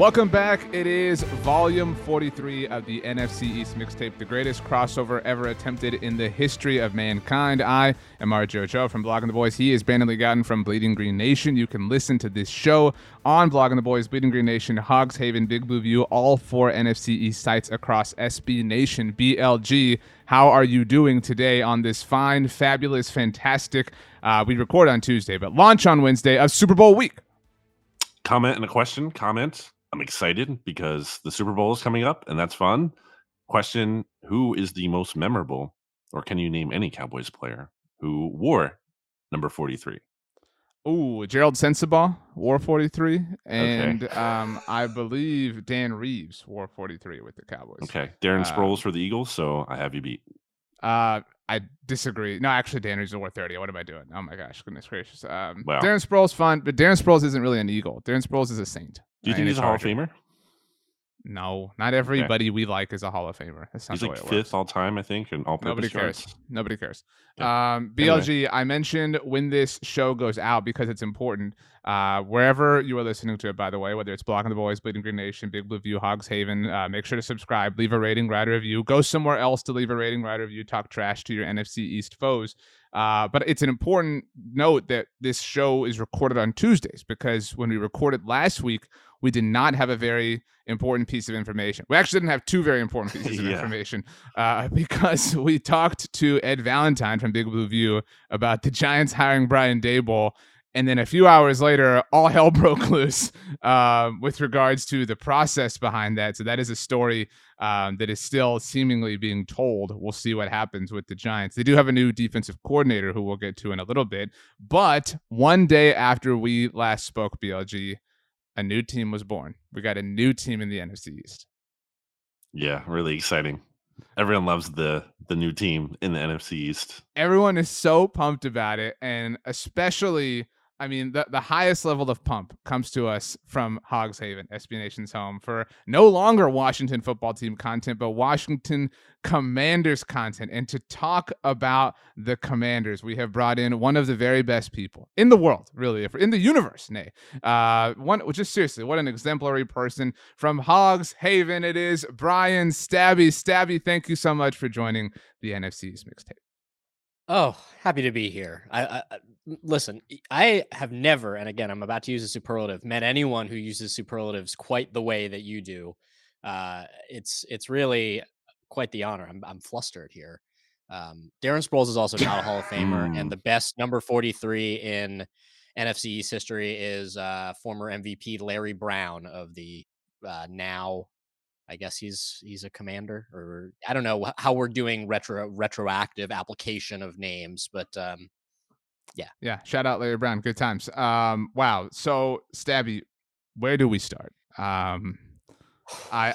Welcome back. It is volume 43 of the NFC East mixtape, the greatest crossover ever attempted in the history of mankind. I am RJ Ochoa from Blogging the Boys. He is Brandon Lee Gowton from Bleeding Green Nation. You can listen to this show on Blogging the Boys, Bleeding Green Nation, Hogs Haven, Big Blue View, all four NFC East sites across SB Nation, BLG. How are you doing today on this fine, fabulous, fantastic? Uh, we record on Tuesday, but launch on Wednesday of Super Bowl week. Comment and a question. Comment. I'm excited because the Super Bowl is coming up and that's fun. Question Who is the most memorable, or can you name any Cowboys player who wore number 43? Ooh, Gerald Sensabaugh wore 43, and okay. um, I believe Dan Reeves wore 43 with the Cowboys. Okay, Darren uh, Sproles for the Eagles, so I have you beat. Uh, I disagree. No, actually, Dan Reeves wore 30. What am I doing? Oh my gosh, goodness gracious. Um, wow. Darren Sproles fun, but Darren Sproles isn't really an Eagle. Darren Sproles is a Saint. Do you think he's a Hall of Famer? No, not everybody okay. we like is a Hall of Famer. That's he's like fifth all time, I think, and all Nobody cares. Nobody cares. Yeah. Um, BLG, anyway. I mentioned when this show goes out because it's important. Uh, wherever you are listening to it, by the way, whether it's Blogging the Boys, Bleeding Green Nation, Big Blue View, Hogs Haven, uh, make sure to subscribe, leave a rating, write a review. Go somewhere else to leave a rating, write a review, talk trash to your NFC East foes. Uh, but it's an important note that this show is recorded on Tuesdays because when we recorded last week, we did not have a very important piece of information. We actually didn't have two very important pieces of yeah. information uh, because we talked to Ed Valentine from Big Blue View about the Giants hiring Brian Daboll. And then a few hours later, all hell broke loose uh, with regards to the process behind that. So that is a story um, that is still seemingly being told. We'll see what happens with the Giants. They do have a new defensive coordinator who we'll get to in a little bit. But one day after we last spoke, BLG, a new team was born. We got a new team in the NFC East. Yeah, really exciting. Everyone loves the the new team in the NFC East. Everyone is so pumped about it, and especially I mean, the, the highest level of pump comes to us from Hogs Haven, SB Nation's home, for no longer Washington football team content, but Washington Commanders content. And to talk about the Commanders, we have brought in one of the very best people in the world, really, in the universe, nay. Uh, one, is seriously, what an exemplary person from Hogs Haven it is, Brian Stabby. Stabby, thank you so much for joining the NFC's mixtape. Oh, happy to be here. I, I, listen. I have never, and again, I'm about to use a superlative. Met anyone who uses superlatives quite the way that you do. Uh, it's it's really quite the honor. I'm I'm flustered here. Um, Darren Sproles is also not a Hall of Famer, and the best number 43 in NFC East history is uh, former MVP Larry Brown of the uh, now I guess he's he's a commander, or I don't know how we're doing retro retroactive application of names, but um, yeah, yeah. Shout out Larry Brown, good times. Um, wow. So Stabby, where do we start? Um, I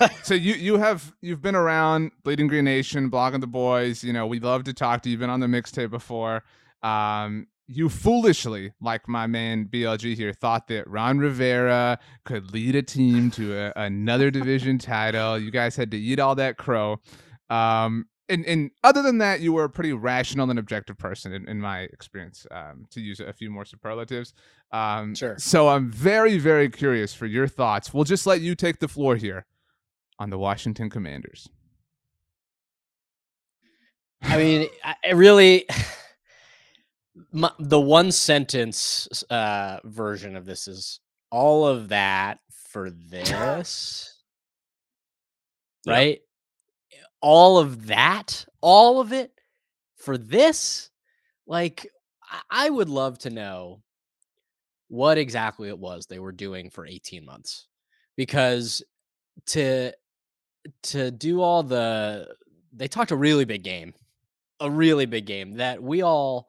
I so you you have you've been around Bleeding Green Nation, blogging the boys. You know we love to talk to you. You've been on the mixtape before. Um, you foolishly, like my man BLG here, thought that Ron Rivera could lead a team to a, another division title. You guys had to eat all that crow. Um, and, and other than that, you were a pretty rational and objective person, in, in my experience, um, to use a few more superlatives. Um, sure. So I'm very, very curious for your thoughts. We'll just let you take the floor here on the Washington Commanders. I mean, I really my, the one sentence uh, version of this is all of that for this, right? All of that, all of it for this. Like, I, I would love to know what exactly it was they were doing for 18 months because to to do all the they talked a really big game a really big game that we all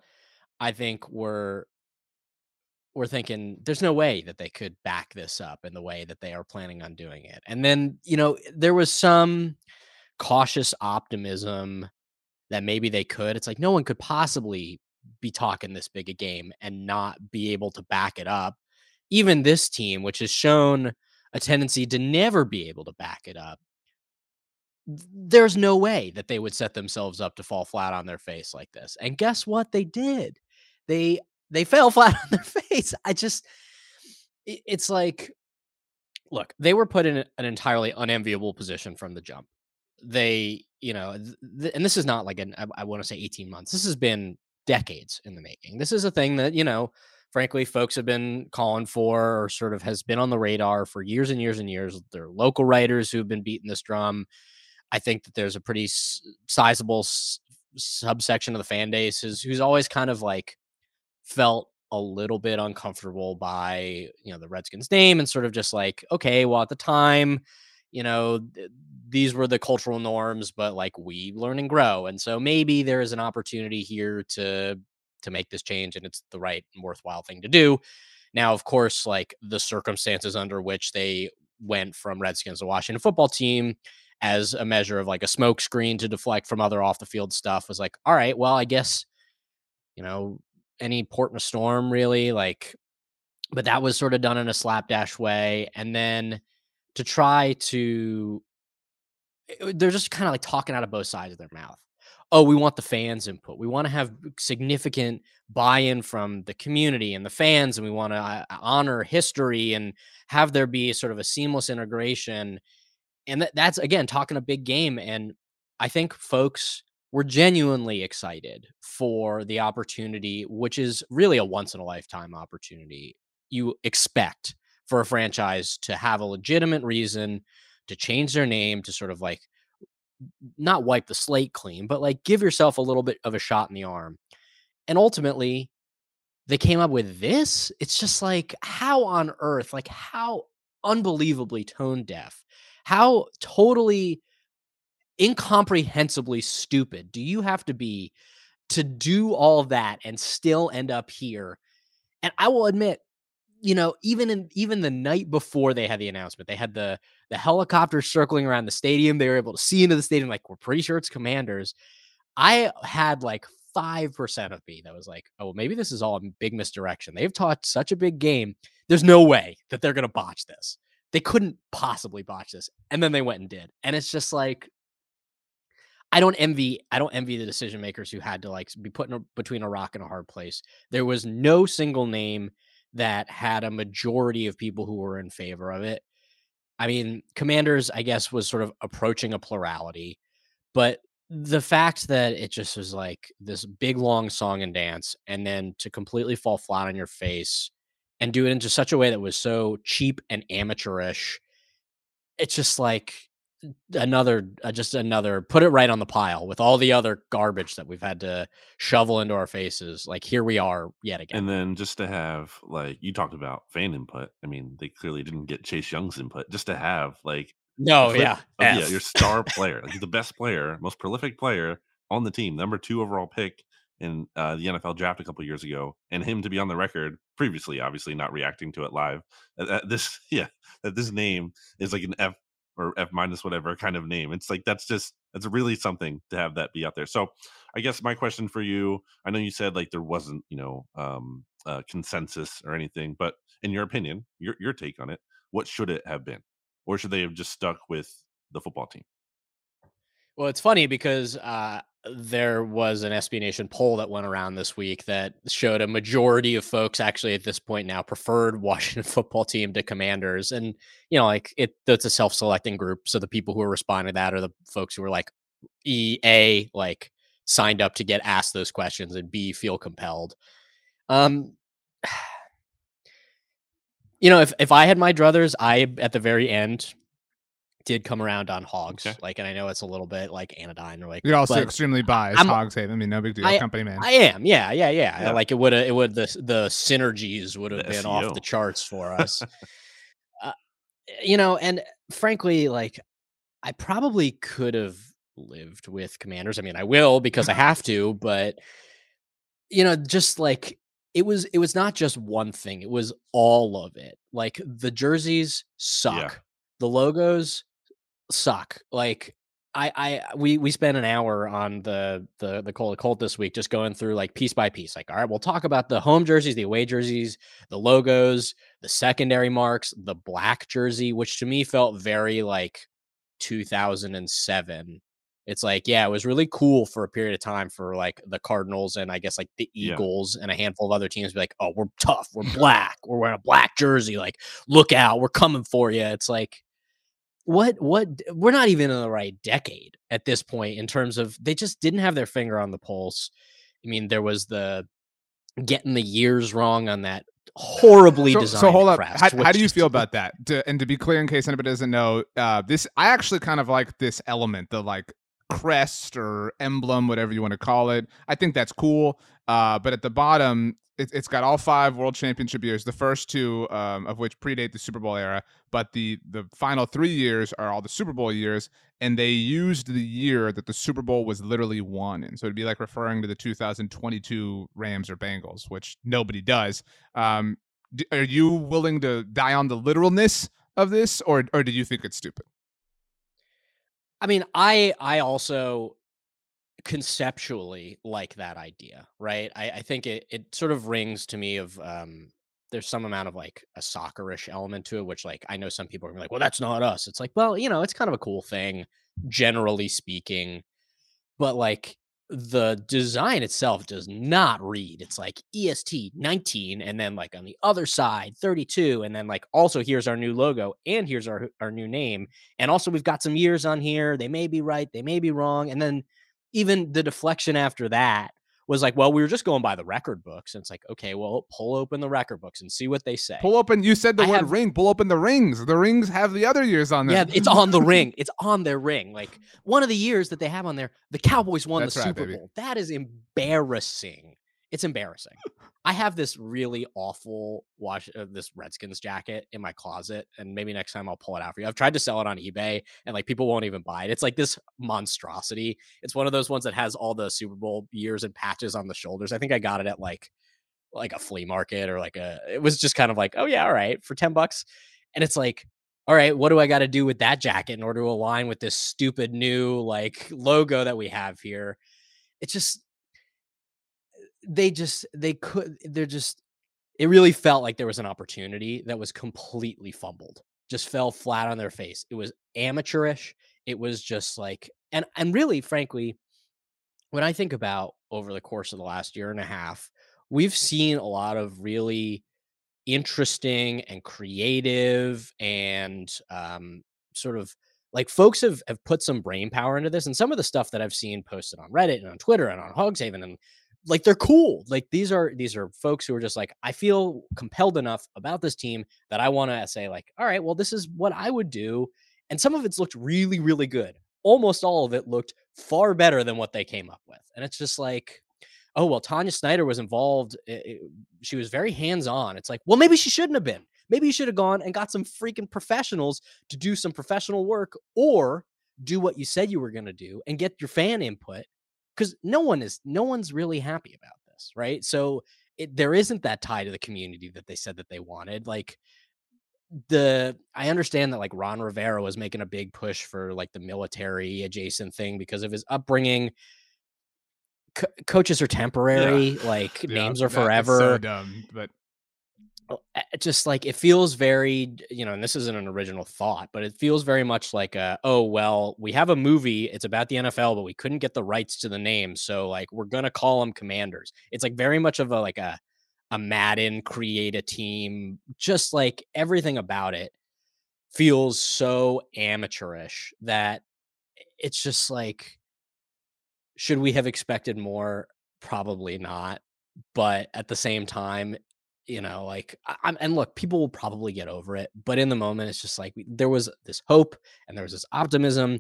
I think we're we're thinking there's no way that they could back this up in the way that they are planning on doing it. And then, you know, there was some cautious optimism that maybe they could. It's like no one could possibly be talking this big a game and not be able to back it up. Even this team, which has shown a tendency to never be able to back it up, there's no way that they would set themselves up to fall flat on their face like this. And guess what? They did they they fell flat on their face. I just it's like look, they were put in an entirely unenviable position from the jump. They, you know, th- and this is not like an, I, I want to say 18 months. This has been decades in the making. This is a thing that, you know, frankly, folks have been calling for or sort of has been on the radar for years and years and years. There are local writers who've been beating this drum. I think that there's a pretty s- sizable s- subsection of the fan base who's, who's always kind of like felt a little bit uncomfortable by you know the Redskins name and sort of just like okay, well at the time, you know th- these were the cultural norms, but like we learn and grow, and so maybe there is an opportunity here to to make this change, and it's the right and worthwhile thing to do. Now, of course, like the circumstances under which they went from Redskins to Washington football team as a measure of like a smokescreen to deflect from other off the field stuff was like, all right, well, I guess, you know, any port in a storm really like but that was sort of done in a slapdash way and then to try to eh, they're just kind of like talking out of both sides of their mouth. Oh we want the fans input. We want to have significant buy-in from the community and the fans and we want to uh, honor history and have there be sort of a seamless integration. And that's again talking a big game and i think folks were genuinely excited for the opportunity, which is really a once in a lifetime opportunity. You expect for a franchise to have a legitimate reason to change their name to sort of like not wipe the slate clean, but like give yourself a little bit of a shot in the arm. And ultimately, they came up with this. It's just like, how on earth, like, how unbelievably tone deaf, how totally incomprehensibly stupid do you have to be to do all that and still end up here? And I will admit, you know, even in even the night before they had the announcement, they had the the helicopters circling around the stadium. They were able to see into the stadium, like we're pretty sure it's commanders. I had like five percent of me that was like, oh, maybe this is all a big misdirection. They've taught such a big game. There's no way that they're gonna botch this. They couldn't possibly botch this. And then they went and did. And it's just like, I don't envy I don't envy the decision makers who had to like be put in a, between a rock and a hard place. There was no single name that had a majority of people who were in favor of it. I mean, Commanders I guess was sort of approaching a plurality, but the fact that it just was like this big long song and dance and then to completely fall flat on your face and do it in just such a way that was so cheap and amateurish it's just like another uh, just another put it right on the pile with all the other garbage that we've had to shovel into our faces like here we are yet again And then just to have like you talked about fan input. I mean, they clearly didn't get Chase Young's input. Just to have like no yeah of, yeah, your star player, like the best player, most prolific player on the team, number two overall pick in uh, the NFL draft a couple years ago, and him to be on the record previously, obviously not reacting to it live. Uh, uh, this, yeah, that this name is like an F or F minus whatever kind of name. It's like that's just that's really something to have that be out there. So, I guess my question for you, I know you said like there wasn't, you know, um, uh, consensus or anything, but in your opinion, your your take on it, what should it have been, or should they have just stuck with the football team? well it's funny because uh there was an SB Nation poll that went around this week that showed a majority of folks actually at this point now preferred Washington football team to Commanders, and you know, like it, it's a self-selecting group. So the people who are responding to that are the folks who are like, EA, like signed up to get asked those questions, and B feel compelled. Um, you know, if if I had my druthers, I at the very end did come around on hogs. Okay. Like, and I know it's a little bit like anodyne or like You're also extremely biased. I'm- Hogs hate. I mean, no big deal. I- Company man. I am, yeah, yeah, yeah. Yeah. Like it would have, it would the the synergies would have The been off the charts for us. uh, you know, and frankly, like I probably could have lived with Commanders. I mean, I will because I have to, but you know, just like it was, it was not just one thing; it was all of it. Like the jerseys suck, the logos suck. Like I, I, we, we spent an hour on the the the Cola Colt this week, just going through like piece by piece. Like, all right, we'll talk about the home jerseys, the away jerseys, the logos, the secondary marks, the black jersey, which to me felt very like 2007 It's like, yeah, it was really cool for a period of time for like the Cardinals and I guess like the Yeah. Eagles and a handful of other teams be like, oh, we're tough, we're black, we're wearing a black jersey, like, look out, we're coming for you. It's like, what, what, we're not even in the right decade at this point in terms of they just didn't have their finger on the pulse. I mean, there was the getting the years wrong on that horribly So, designed. so hold up. crest, How, how do you feel about that? To, and to be clear, in case anybody doesn't know, uh, this I actually kind of like this element, the like crest or emblem, whatever you want to call it. I think that's cool. Uh, but at the bottom, it, it's got all five World Championship years. The first two um, of which predate the Super Bowl era, but the the final three years are all the Super Bowl years, and they used the year that the Super Bowl was literally won and So it'd be like referring to the 2022 Rams or Bengals, which nobody does. Um, are you willing to die on the literalness of this, or or do you think it's stupid? I mean, I I also conceptually like that idea, right? I, I think it it sort of rings to me of um there's some amount of like a soccerish element to it, which like I know some people are like, well, that's not us. It's like, well, you know, it's kind of a cool thing, generally speaking. But like the design itself does not read. It's like EST 19, and then like on the other side, 32, and then like also here's our new logo and here's our our new name. And also we've got some years on here. They may be right, they may be wrong. And then even the deflection after that was like, well, we were just going by the record books. And it's like, okay, well, pull open the record books and see what they say. Pull open. You said the I word have- ring. Pull open the rings. The rings have the other years on there. Yeah, it's on the ring. It's on their ring. Like one of the years that they have on there, the Cowboys won That's the right, Super baby. Bowl. That is embarrassing. It's embarrassing. I have this really awful wash uh, this Redskins jacket in my closet, and maybe next time I'll pull it out for you. I've tried to sell it on eBay, and like people won't even buy it. It's like this monstrosity. It's one of those ones that has all the Super Bowl years and patches on the shoulders. I think I got it at like like a flea market or like a. It was just kind of like, oh yeah, all right, for ten bucks, and it's like all right, what do I got to do with that jacket in order to align with this stupid new like logo that we have here? It's just they just they could they're just it really felt like there was an opportunity that was completely fumbled. Just fell flat on their face. It was amateurish. It was just like and and really frankly when I think about over the course of the last year and a half, we've seen a lot of really interesting and creative and um, sort of like folks have, have put some brain power into this and some of the stuff that i've seen posted on reddit and on twitter and on hogshaven and like they're cool. Like these are these are folks who are just like i feel compelled enough about this team that i want to uh, say like all right well this is what i would do and some of it's looked really really good. Almost all of it looked far better than what they came up with and it's just like oh well tanya snyder was involved i- i- she was very hands on it's like well maybe she shouldn't have been. Maybe you should have gone and got some freaking professionals to do some professional work or do what you said you were going to do and get your fan input because no one is no one's really happy about this right? So it, there isn't that tie to the community that they said that they wanted like the i understand that like ron rivera was making a big push for like the military adjacent thing because of his upbringing. Co- coaches are temporary like Yeah, names are forever So dumb, but Uh, just like it feels very you know and this isn't an original thought but it feels very much like a oh well we have a movie it's about the nfl but we couldn't get the rights to the name so like we're gonna call them commanders. It's like very much of a like a a madden create a team just like everything about it feels so amateurish that it's just like should we have expected more? Probably not but at the same time you know like I'm, and look people will probably get over it but in the moment it's just like there was this hope and there was this optimism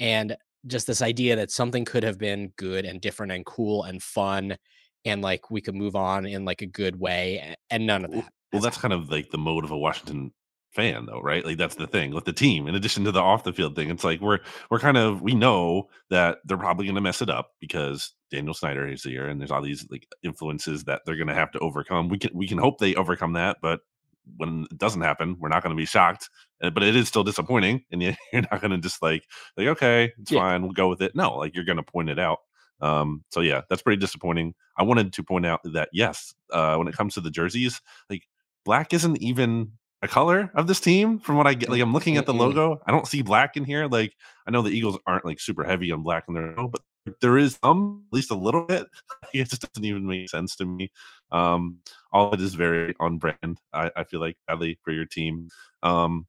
and just this idea that something could have been good and different and cool and fun and like we could move on in like a good way and none of that. Well, that's kind of like the mode of a Washington fan, though, right? Like that's the thing with the team. In addition to the off the field thing, it's like we're we're kind of we know that they're probably going to mess it up because Daniel Snyder is here, and there's all these like influences that they're going to have to overcome. We can we can hope they overcome that, but when it doesn't happen, we're not going to be shocked. Uh, But it is still disappointing, and you- you're not going to just like like okay, it's Yeah. fine, we'll go with it. No, like you're going to point it out. Um, so yeah, that's pretty disappointing. I wanted to point out that yes, uh, when it comes to the jerseys, like black isn't even a color of this team from what I get. Like I'm looking at the logo. I don't see black in here. Like I know the Eagles aren't like super heavy on black in their logo, but there is some, at least a little bit. It just doesn't even make sense to me. Um, all of it is very on brand. I, I feel like badly for your team. Um,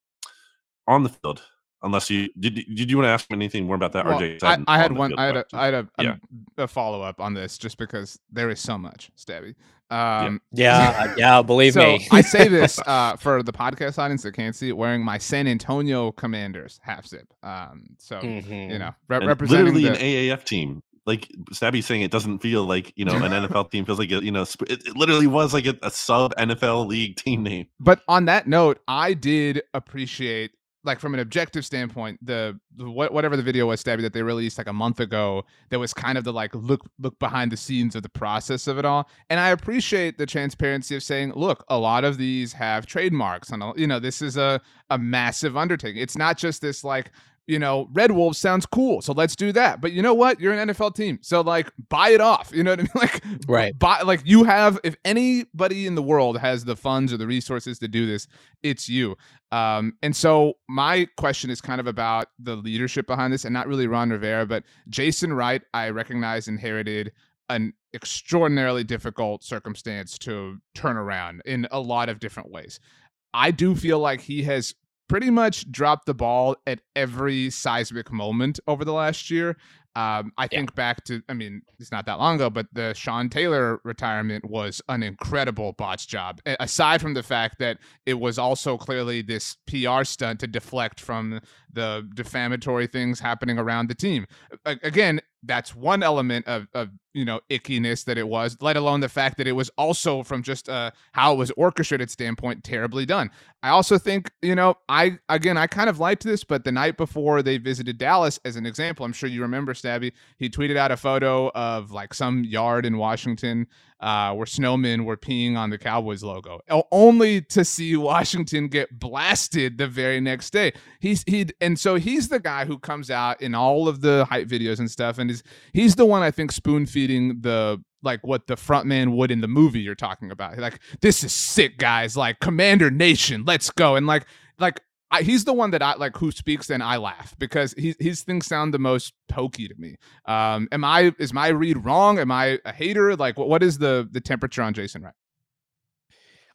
on the field, unless you did, did you want to ask me anything more about that? Well, RJ, I, said I had the one. I had a, had a, a, Yeah. a follow up on this just because there is so much, Stabby. Um, Yeah, yeah, believe so me. I say this uh, for the podcast audience that can't see it, wearing my San Antonio Commanders half zip. Um, so you Mhm. know, re- representing literally the, an AAF team. Like Stabby saying, it doesn't feel like you know an NFL team feels like a, you know sp- it, it literally was like a, a sub NFL league team name. But on that note, I did appreciate, like from an objective standpoint, the, the whatever the video was, Stabby, that they released like a month ago. That was kind of the like look look behind the scenes of the process of it all. And I appreciate the transparency of saying, look, a lot of these have trademarks, and you know, this is a a massive undertaking. It's not just this like. You know, Red Wolves sounds cool, so let's do that. But you know what? You're an NFL team, so like, buy it off. You know what I mean? Like, Right. buy like you have if anybody in the world has the funds or the resources to do this it's you um and so my question is kind of about the leadership behind this and not really ron rivera but jason wright i recognize inherited an extraordinarily difficult circumstance to turn around in a lot of different ways i do feel like he has pretty much dropped the ball at every seismic moment over the last year um, I Yeah. think back to, I mean, it's not that long ago, but the Sean Taylor retirement was an incredible botch job. Aside from the fact that it was also clearly this PR stunt to deflect from the defamatory things happening around the team. Again, that's one element of, of you know ickiness that it was. Let alone the fact that it was also from just uh, how it was orchestrated standpoint terribly done. I also think you know I again I kind of liked this, but the night before they visited Dallas, as an example, I'm sure you remember Stabby. He tweeted out a photo of like some yard in Washington uh, where snowmen were peeing on the Cowboys logo, only to see Washington get blasted the very next day. He's he and so he's the guy who comes out in all of the hype videos and stuff, and is he's the one I think spoon feeding the like what the front man would in the movie you're talking about. Like this is sick, guys. Like Commander Nation, let's go. And like like I, he's the one that I like who speaks and I laugh because he, his things sound the most pokey to me. Um, am I is my read wrong? Am I a hater? Like what, what is the the temperature on Jason Wright?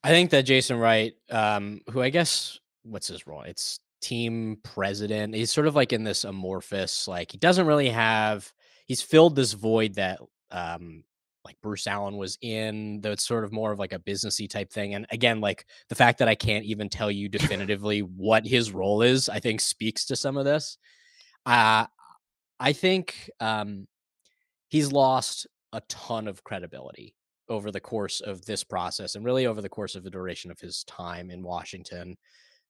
I think that Jason Wright, um, who I guess what's his role? It's team president. He's sort of like in this amorphous, like he doesn't really have. He's filled this void that, um, like Bruce Allen was in. Though it's sort of more of like a businessy type thing. And again, like the fact that I can't even tell you definitively what his role is, I think speaks to some of this. Uh, I think um, he's lost a ton of credibility over the course of this process and really over the course of the duration of his time in Washington.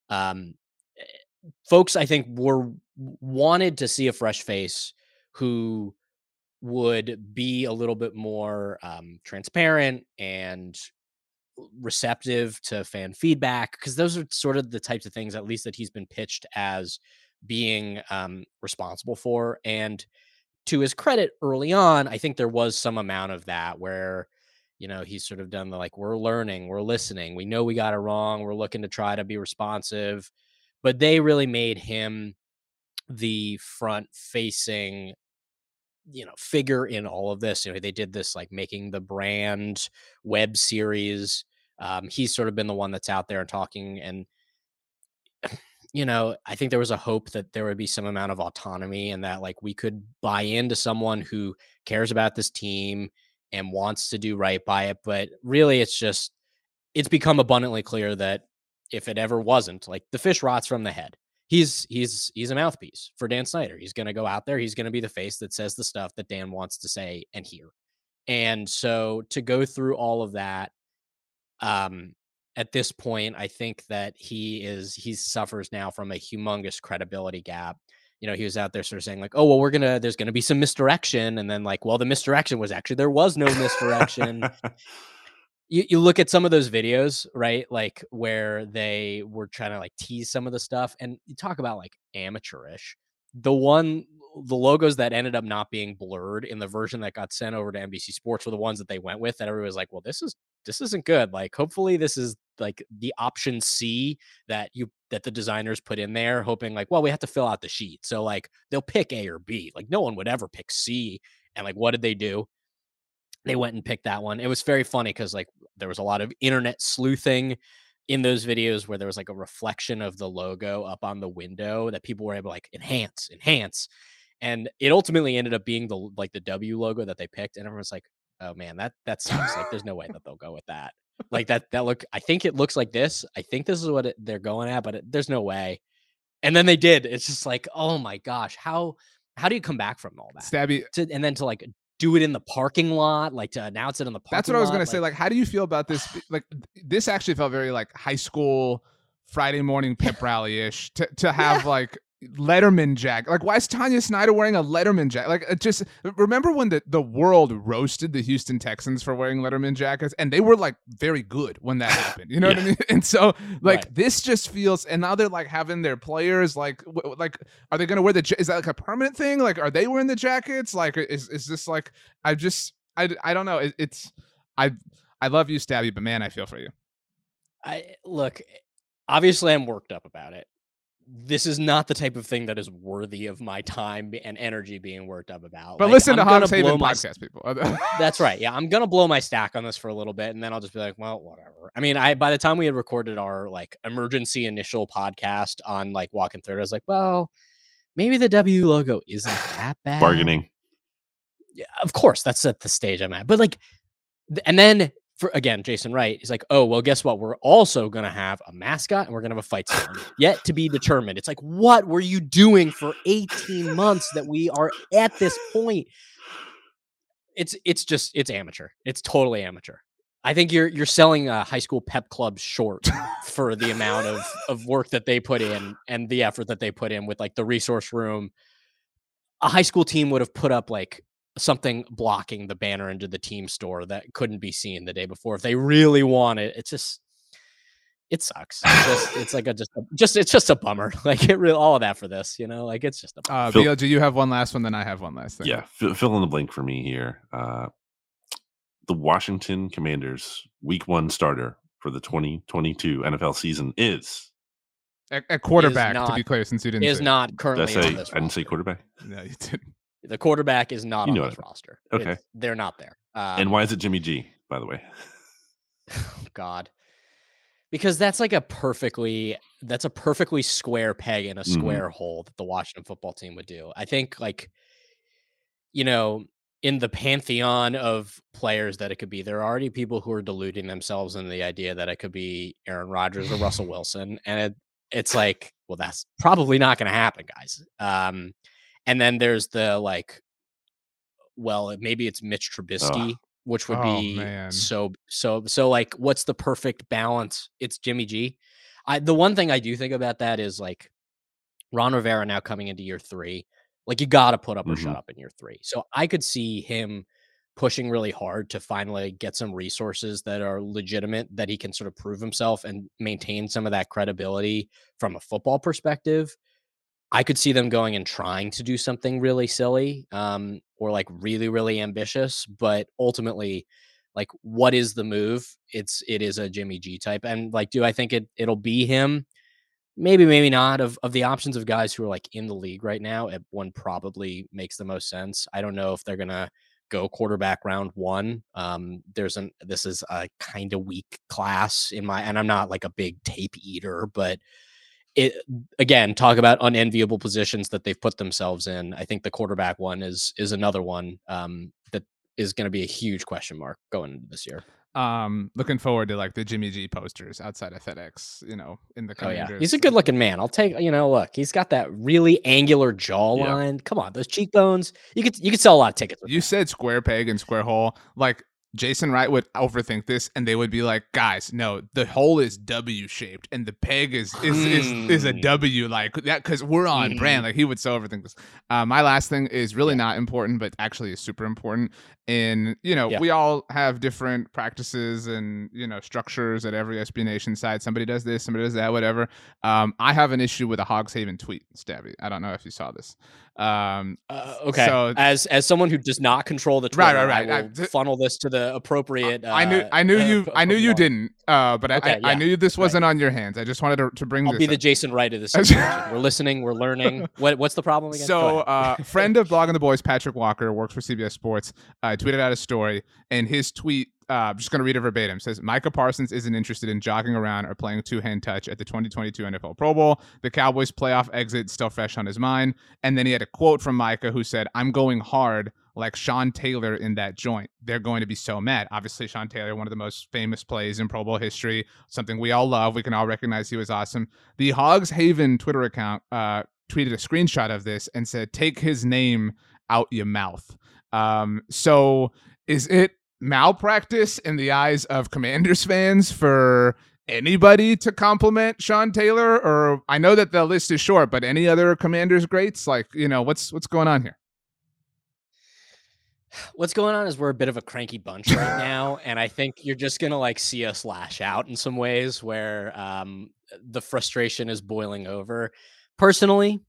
Um, eh, folks, I think, were wanted to see a fresh face who would be a little bit more um, transparent and receptive to fan feedback because those are sort of the types of things at least that he's been pitched as being um, responsible for and to his credit early on i think there was some amount of that where you know he's sort of done the like we're learning we're listening we know we got it wrong we're looking to try to be responsive but they really made him the front facing you know figure in all of this you know they did this like making the brand web series um he's sort of been the one that's out there and talking and you know i think there was a hope that there would be some amount of autonomy and that like we could buy into someone who cares about this team and wants to do right by it but really it's just it's become abundantly clear that if it ever wasn't like the fish rots from the head he's he's he's a mouthpiece for Dan Snyder. He's going to go out there. He's going to be the face that says the stuff that Dan wants to say and hear. And so to go through all of that, um, at this point, I think that he is he suffers now from a humongous credibility gap. You know, he was out there sort of saying like, "Oh, well, we're gonna there's gonna be some misdirection," and then like, "Well, the misdirection was actually there was no misdirection." you, you look at some of those videos, right? Like where they were trying to like tease some of the stuff, and you talk about like amateurish. The one, the logos that ended up not being blurred in the version that got sent over to NBC Sports were the ones that they went with. That everybody was like, "Well, this is this isn't good. Like, hopefully, this is like the option C that you that the designers put in there, hoping like, well, we have to fill out the sheet. So like they'll pick A or B. Like no one would ever pick C. And like, what did they do? They went and picked that one. It was very funny because like there was a lot of internet sleuthing in those videos where there was like a reflection of the logo up on the window that people were able to like enhance, enhance. And it ultimately ended up being the like the W logo that they picked. And everyone's like, oh man, that that sucks. like there's no way that they'll go with that like that that look i think it looks like this i think this is what it, they're going at but it, there's no way and then they did it's just like oh my gosh how how do you come back from all that Stabby, to, and then to like do it in the parking lot like to announce it in the parking that's what I was lot, gonna say. Like, how do you feel about this? Like, this actually felt very like high school Friday morning pep rally ish to to have like Letterman jacket. Like, why is Tanya Snyder wearing a Letterman jacket? Like, it just remember when the, the world roasted the Houston Texans for wearing Letterman jackets, and they were like very good when that happened. You know what I mean? And so, like, Right. this just feels, and now they're like having their players like, w- like, are they gonna wear the? Is that like a permanent thing? Like, are they wearing the jackets? Like, is is this like? I just, I, I don't know. It, it's, I, I love you, Stabby, but man, I feel for you. I look, obviously I'm worked up about it. This is not the type of thing that is worthy of my time and energy being worked up about. But Like, listen I'm to gonna Haven my- podcast, people. That's right. Yeah, I'm gonna blow my stack on this for a little bit, and then I'll just be like, well, whatever. I mean, I by the time we had recorded our like emergency initial podcast on like walking through, it, I was like, well, maybe the W logo isn't that bad. Bargaining. Yeah, of course, that's at the stage I'm at. But like, th- and then for again, Jason Wright is like, oh well, guess what? We're also gonna have a mascot and we're gonna have a fight song yet to be determined. It's like, what were you doing for 18 months that we are at this point? It's it's just it's amateur. It's totally amateur. I think you're you're selling a high school pep club short for the amount of of work that they put in and the effort that they put in with like the resource room. A high school team would have put up like something blocking the banner into the team store that couldn't be seen the day before if they really want it. It's just it sucks. It's just it's like a just a, just it's just a bummer. Like it really all of that for this, you know. Like it's just a bummer. Uh, Phil- BLG, you have one last one, then I have one last thing. Yeah, fill, fill in the blank for me here. Uh, the Washington Commanders week one starter for the 2022 NFL season is. At, at quarterback, to not- be clear, since you didn't is say it. not Did I currently say on this I didn't say quarterback? No, you didn't. The quarterback is not You on this roster. Okay. It's- they're not there. Um, and why is it Jimmy G? By the way, oh God. Because that's like a perfectly that's a perfectly square peg in a Mhm. square hole that the Washington football team would do. I think like you know, in the pantheon of players that it could be, there are already people who are deluding themselves in the idea that it could be Aaron Rodgers or Russell Wilson. And it, it's like, well, that's probably not going to happen, guys. Um, and then there's the like, well, maybe it's Mitch Trubisky, which would Oh, be man. so so so like, what's the perfect balance? It's Jimmy G. I the one thing I do think about that is like Ron Rivera now coming into year three. Like you got to put up or shut Mhm. up in year three. So I could see him pushing really hard to finally get some resources that are legitimate that he can sort of prove himself and maintain some of that credibility from a football perspective. I could see them going and trying to do something really silly um, or like really, really ambitious. But ultimately, like, what is the move? It's it is a Jimmy G type, and like, do I think it it'll be him? Maybe, maybe not. Of of the options of guys who are like in the league right now, one probably makes the most sense. I don't know if they're gonna go quarterback round one. Um, there's an this is a kind of weak class in my, and I'm not like a big tape eater, but it again talk about unenviable positions that they've put themselves in. I think the quarterback one is is another one um, that is going to be a huge question mark going into this year. Um, looking forward to like the Jimmy G posters outside of FedEx. You know, in the Oh yeah, he's a good looking man. I'll take you know look, he's got that really angular jawline. Come on, those cheekbones. You could you could sell a lot of tickets. With You said square peg and square hole. Like Jason Wright would overthink this, and they would be like, "Guys, no, the hole is W shaped, and the peg is is is, is a Hmm. W like that because we're on brand." Like he would so overthink this. Uh, my last thing is really not important, but actually is super important. And you know, Yeah. we all have different practices and you know structures at every SB Nation side. Somebody does this, somebody does that, whatever. Um, I have an issue with a Hogs Haven tweet, Stabby. I don't know if you saw this. Um, Uh, okay. So- as as someone who does not control the Right, Twitter, right, right. I I- will th- funnel this to the appropriate. I knew uh, I knew uh, you I knew you didn't. Uh, but I, Okay, I, I knew this wasn't on your hands. I just wanted to, to bring I'll be the. Jason Wright of this we're listening. We're learning. What what's the problem again? So, uh, friend of Blogging the Boys, Patrick Walker, works for CBS Sports, uh, tweeted out a story, and his tweet, uh, I'm just going to read it verbatim, says Micah Parsons isn't interested in jogging around or playing two hand touch at the 2022 NFL Pro Bowl. The Cowboys' playoff exit still fresh on his mind. And then he had a quote from Micah who said, I'm going hard like Sean Taylor in that joint. They're going to be so mad. Obviously, Sean Taylor, one of the most famous plays in Pro Bowl history, something we all love. We can all recognize he was awesome. The Hogs Haven Twitter account uh, tweeted a screenshot of this and said, "Take his name out your mouth." Um, so is it malpractice in the eyes of Commanders fans for anybody to compliment Sean Taylor? Or I know that the list is short, but any other Commanders greats? Like, you know, what's what's going on here? what's going on is we're a bit of a cranky bunch right now, and I think you're just gonna like see us lash out in some ways where um, the frustration is boiling over. Personally,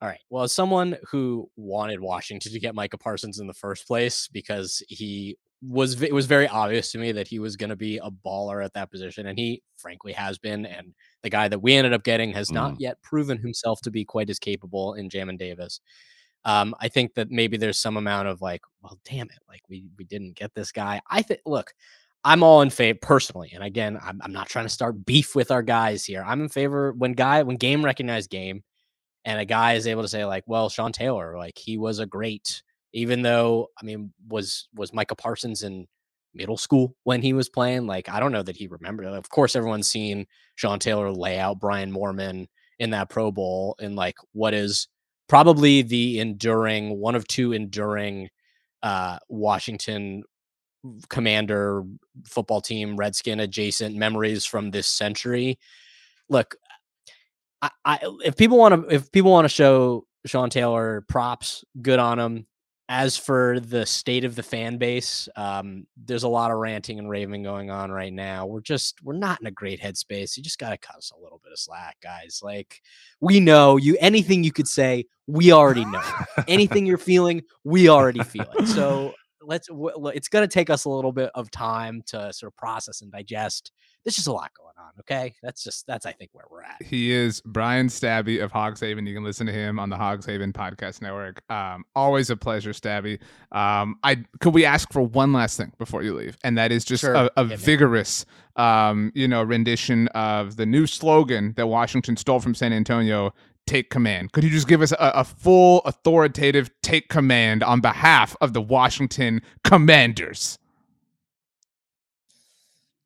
all right. Well, as someone who wanted Washington to get Micah Parsons in the first place because he was it was very obvious to me that he was going to be a baller at that position, and he frankly has been. And the guy that we ended up getting has not yet proven himself to be quite as capable in Jamin Davis. Um, I think that maybe there's some amount of like, well, damn it, like we we didn't get this guy. I think, look, I'm all in favor personally, and again, I'm, I'm not trying to start beef with our guys here. I'm in favor when guy when game recognized game, and a guy is able to say like, well, Sean Taylor, like he was a great, even though I mean, was was Micah Parsons in middle school when he was playing? Like, I don't know that he remembered. Of course, everyone's seen Sean Taylor lay out Brian Moorman in that Pro Bowl in like what is probably the enduring one of two enduring uh Washington commander football team redskin adjacent memories from this century look I, I if people want to if people want to show Sean Taylor props good on him as for the state of the fan base um there's a lot of ranting and raving going on right now. We're just we're not in a great headspace. You just got to cut us a little bit of slack guys. Like we know you anything you could say we already know. Anything you're feeling we already feel it. So let's it's going to take us a little bit of time to sort of process and digest there's just a lot going on okay that's just that's i think where we're at He is Brian Stabby of Hogs Haven. You can listen to him on the Hogs Haven Podcast Network. Um, always a pleasure, Stabby. Um, I could we ask for one last thing before you leave, and that is just Sure. a, a me. vigorous, um, you know, rendition of the new slogan that Washington stole from San Antonio. Take command. Could you just give us a, a full authoritative take command on behalf of the Washington Commanders?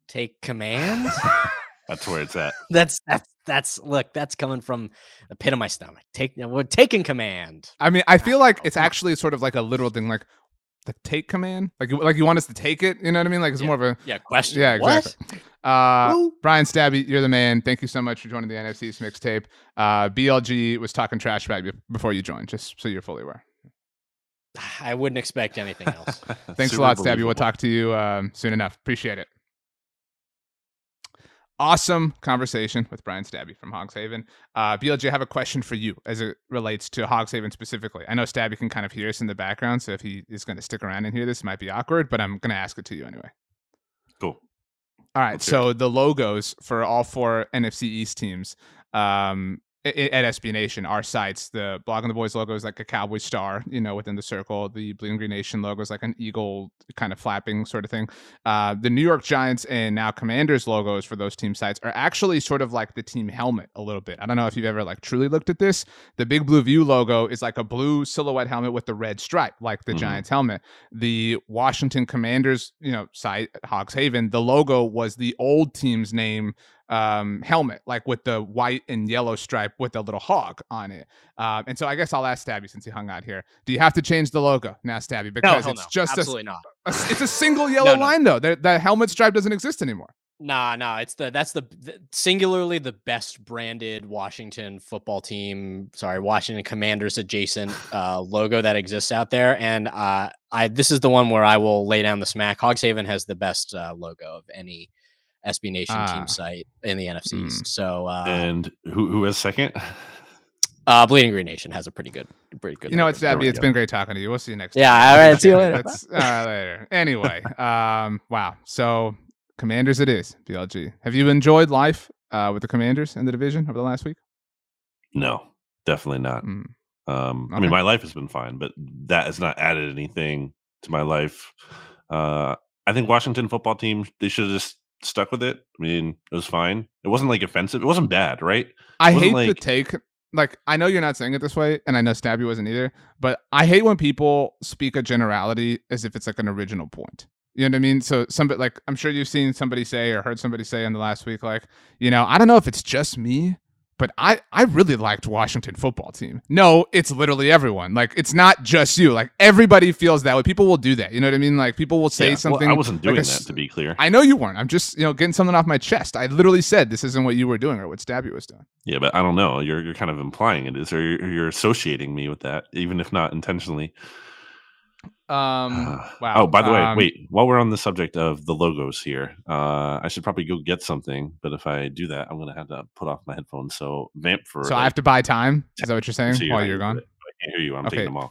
take command That's where it's at. that's that's that's look that's coming from the pit of my stomach take we're taking command I mean, I feel like it's actually sort of like a literal thing, like the take command, like you- like you want us to take it. You know what I mean? Like it's Yeah. more of a yeah question yeah, what? exactly. Uh, Brian Stabby, you're the man. Thank you so much for joining the NFC's mixtape. Uh, BLG was talking trash about you before you joined, just so you're fully aware. i wouldn't expect anything else Thanks Super a lot, Stabby. We'll talk to you um, soon enough. Appreciate it. Awesome conversation with Brian Stabby from Hogs Haven. Uh, BLG, I have a question for you as it relates to Hogs Haven specifically. I know Stabby can kind of hear us in the background, so if he is going to stick around and hear this, it might be awkward, but I'm going to ask it to you anyway. Cool. All right. So the logos for all four NFC East teams um, at SB Nation are sites. The Blogging the Boys logo is like a cowboy star, you know, within the circle. The Bleeding Green Nation logo is like an eagle kind of flapping sort of thing. Uh, the New York Giants and now Commanders logos for those team sites are actually sort of like the team helmet a little bit. I don't know if you've ever like truly looked at this. The Big Blue View logo is like a blue silhouette helmet with the red stripe, like the Mhm. Giants helmet. The Washington Commanders, you know, site Hogs Haven, the logo was the old team's name um helmet like with the white and yellow stripe with the little hog on it um and so i guess i'll ask stabby since he hung out here do you have to change the logo now stabby because hell it's no. just a, absolutely not a- it's a single yellow no. line though the, the helmet stripe doesn't exist anymore Nah, nah, it's the that's the, the singularly the best branded Washington football team, sorry, Washington Commanders adjacent uh logo that exists out there and uh I this is the one where I will lay down the smack. Hogshaven has the best uh, logo of any SB Nation Ah. team site in the NFC Mm. So uh and who who is second? Uh, Bleeding Green Nation has a pretty good, pretty good. You know logo. what, Stabby? we It's go. been great talking to you. We'll see you next time. Yeah, time. all right, see you later. That's, uh, later. Anyway, um, wow. So, Commanders it is, BLG. Have you enjoyed life uh, with the Commanders in the division over the last week? No, definitely not. Mm. Um, I mean, my life has been fine, but that has not added anything to my life. Uh, I think Washington football team they should have just stuck with it. I mean, it was fine. It wasn't like offensive. It wasn't bad, right? I hate the take. Like, I know you're not saying it this way, and I know Stabby wasn't either, but I hate when people speak a generality as if it's like an original point. You know what I mean? So, somebody like I'm sure you've seen somebody say or heard somebody say in the last week, like, you know, I don't know if it's just me, but I I really liked Washington football team. No, it's literally everyone. Like, it's not just you. Like, everybody feels that way. People will do that. You know what I mean? Like, people will say Yeah, well, something. I wasn't like doing a that to be clear. I know you weren't. I'm just you know getting something off my chest. I literally said this isn't what you were doing or what Stabby was doing. yeah, but I don't know. You're you're kind of implying it is, or you're, you're associating me with that, even if not intentionally. Um. Wow. Oh, by the way, Um, wait. While we're on the subject of the logos here, uh, I should probably go get something. But if I do that, I'm gonna have to put off my headphones. So vamp for. So I have to buy time. Is that what you're saying so while you're gone? I can't hear you. I'm Okay. taking them off.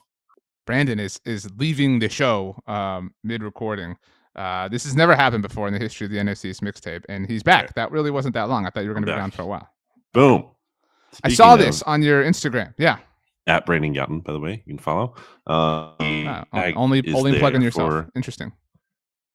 Brandon is is leaving the show um, mid recording. Uh, this has never happened before in the history of the NFC's mixtape, and he's back. Okay. That really wasn't that long. I thought you were going to be gone for a while. Boom. I saw of- this on your Instagram. Yeah, at Brandon Gowton, by the way. You can follow. Uh, only only plugging there yourself. for- Interesting.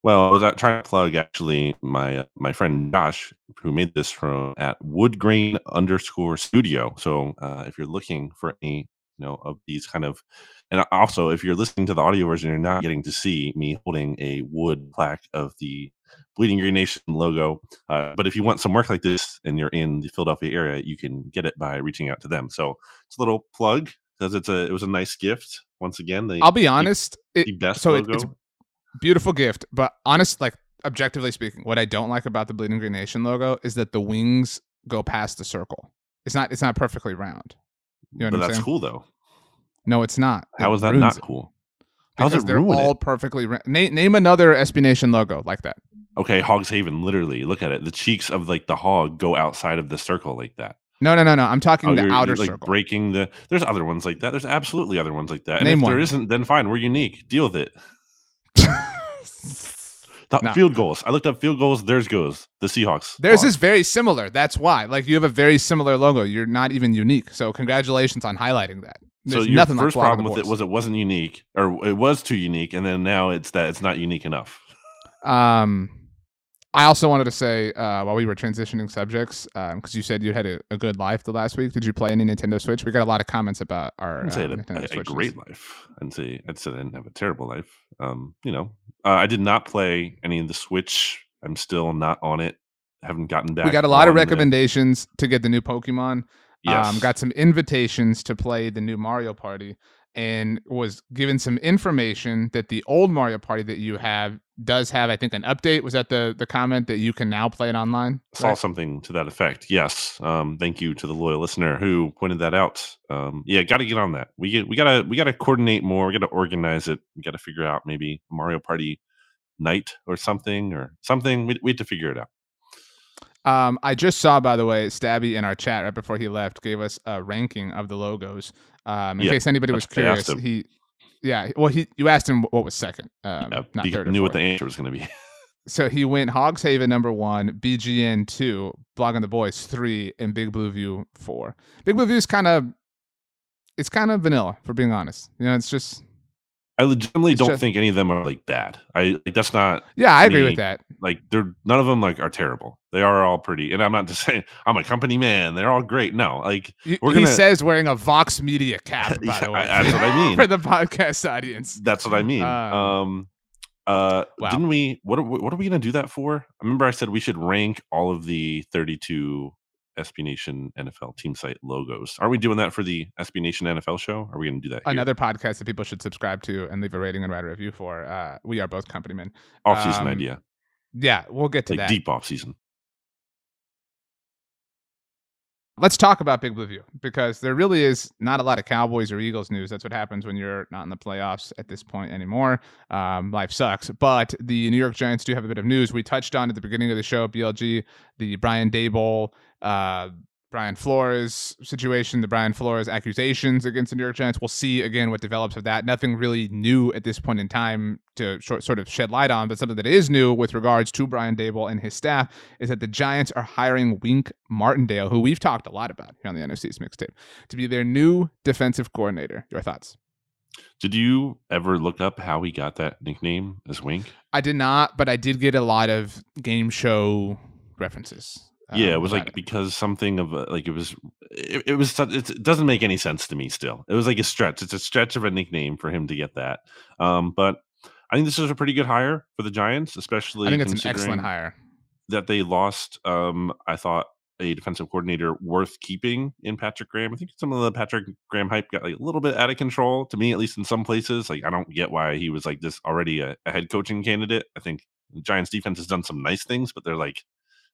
well, I was out trying to plug actually my my friend Josh, who made this from at Woodgrain underscore Studio. So uh, if you're looking for any, you know, of these kind of, and also if you're listening to the audio version, you're not getting to see me holding a wood plaque of the Bleeding Green Nation logo. Uh, but if you want some work like this and you're in the Philadelphia area, you can get it by reaching out to them. So it's a little plug because it's a it was a nice gift. Once again, the, I'll be honest. It, the best so it- logo. it's beautiful gift, but honest, like objectively speaking, what I don't like about the Bleeding Green Nation logo is that the wings go past the circle. It's not. It's not perfectly round. You know what but that's saying? cool though. No, it's not. How It is that not it. cool? How's it they're all it? perfectly ra- name, name another SB Nation logo like that. Okay, Hog's Haven, literally, look at it. The cheeks of like the hog go outside of the circle like that. No, no, no, no. I'm talking Oh, the outer like circle. breaking the. There's other ones like that. There's absolutely other ones like that. And Name if one. there isn't, then fine. We're unique. Deal with it. No. Field goals. I looked up field goals. There's goes the Seahawks. Theirs are. is very similar. That's why. Like you have a very similar logo. You're not even unique. So congratulations on highlighting that. So There's your nothing first like problem with it was it wasn't unique, or it was too unique, and then now it's that it's not unique enough. Um, I also wanted to say uh, while we were transitioning subjects, because you said you had a, a good life the last week. Did you play any Nintendo Switch? We got a lot of comments about our didn't uh, say I had Nintendo a, a, great life. I'd say I'd say I didn't have a terrible life. Um, you know, uh, I did not play any of the Switch. I'm still not on it. Haven't gotten back. We got a lot of on the- recommendations to get the new Pokemon. Yes. Um, got some invitations to play the new Mario Party, and was given some information that the old Mario Party that you have does have. I think an update was that the the comment that you can now play it online. saw right? something to that effect. Yes. Um, thank you to the loyal listener who pointed that out. Um, yeah, got to get on that. We get we gotta we gotta coordinate more. We gotta organize it. We gotta figure out maybe Mario Party night or something or something. We we have to figure it out. Um, I just saw, by the way, Stabby in our chat right before he left gave us a ranking of the logos. Um, in Yeah, case anybody was that's what I asked curious, he, yeah, well, he you asked him what was second, um, Yeah, not he third. knew what the answer was going to be. So he went Hogs Haven number one, BGN two, Blogging the Boys three, and Big Blue View four. Big Blue View is kind of, it's kind of vanilla, for being honest. You know, it's just, I legitimately It's don't just- think any of them are like bad. I like that's not yeah, I agree with that. Like they're none of them like are terrible. They are all pretty. And I'm not just saying I'm a company man. They're all great. No, like We're he gonna- says wearing a Vox Media cap, by Yeah, the way. That's what I mean. for the podcast audience. That's what I mean. Um, Um, uh, wow. didn't we? What are, we- what are we going to do that for? I remember I said we should rank all of the 32 SB Nation NFL team site logos. Are we doing that for the SB Nation NFL show? Are we going to do that? Here? Another podcast that people should subscribe to and leave a rating and write a review for. Uh, we are both companymen. off season um, idea, Yeah, we'll get to like that. deep off season. let's talk about Big Blue View because there really is not a lot of Cowboys or Eagles news. That's what happens when you're not in the playoffs at this point anymore. Um, life sucks. But the New York Giants do have a bit of news. We touched on at the beginning of the show, BLG, the Brian Daboll uh, Brian Flores situation, the Brian Flores accusations against the New York Giants. We'll see again what develops of that. Nothing really new at this point in time to short, sort of shed light on, but something that is new with regards to Brian Daboll and his staff is that the Giants are hiring Wink Martindale, who we've talked a lot about here on the NFC's mixtape, to be their new defensive coordinator. Your thoughts? Did you ever look up how he got that nickname as Wink? I did not, but I did get a lot of game show references. Yeah, it um, was like because something of a, like it was it, it was such- it doesn't make any sense to me still. It was like a stretch. It's a stretch of a nickname for him to get that. Um, but I think this is a pretty good hire for the Giants, especially I think it's an excellent hire. that they lost. Um, I thought a defensive coordinator worth keeping in Patrick Graham. I think some of the Patrick Graham hype got like a little bit out of control to me, at least in some places. Like I don't get why he was like this already a, a head coaching candidate. I think Giants defense has done some nice things, but they're like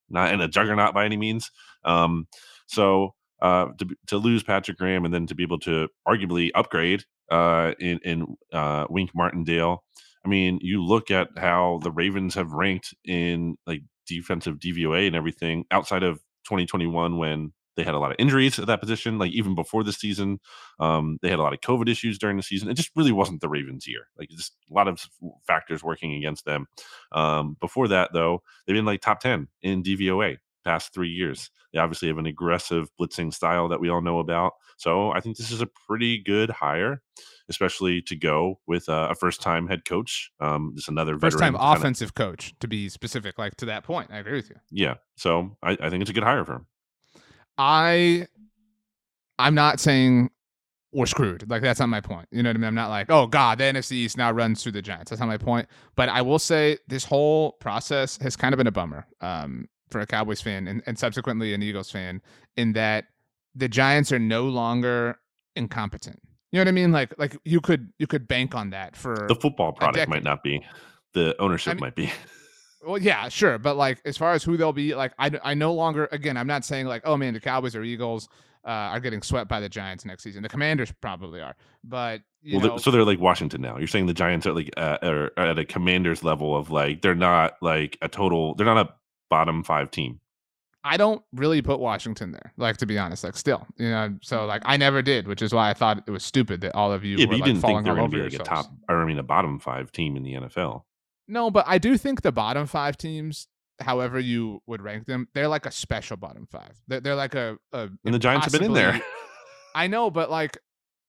not in a juggernaut by any means. Um, so uh, to to lose Patrick Graham and then to be able to arguably upgrade uh, in in uh, Wink Martindale. I mean, you look at how the Ravens have ranked in like defensive DVOA and everything outside of 2021 when they had a lot of injuries at that position. Like even before the season, um, they had a lot of COVID issues during the season. It just really wasn't the Ravens' year. Like just a lot of factors working against them. Um, before that, though, they've been like top 10 in DVOA past three years. They obviously have an aggressive blitzing style that we all know about. So I think this is a pretty good hire, especially to go with uh, a first time head coach. Um, just another First time veteran kinda- offensive coach, to be specific, like to that point. I agree with you. Yeah. So I, I think it's a good hire for him. I I'm not saying we're screwed. Like that's not my point. You know what I mean? I'm not like, oh God, the NFC East now runs through the Giants. That's not my point. But I will say this whole process has kind of been a bummer um, for a Cowboys fan and, and subsequently an Eagles fan in that the Giants are no longer incompetent. You know what I mean? Like like you could you could bank on that for The football product might not be, the ownership mean- might be. Well, yeah, sure, but like as far as who they'll be, like I, I no longer again, I'm not saying like oh man, the Cowboys or Eagles uh, are getting swept by the Giants next season. The Commanders probably are, but you well, know, they- so they're like Washington now. You're saying the Giants are like uh, are, are at a commander's level of like they're not like a total. They're not a bottom five team. I don't really put Washington there. Like to be honest, like still, you know, so like I never did, which is why I thought it was stupid that all of you Yeah, were but you like didn't falling think they were going to be like a top, or I mean, a bottom five team in the NFL. No, but I do think the bottom five teams, however you would rank them, they're like a special bottom five. They're, they're like a, a And the Giants have been in there. I know, but like,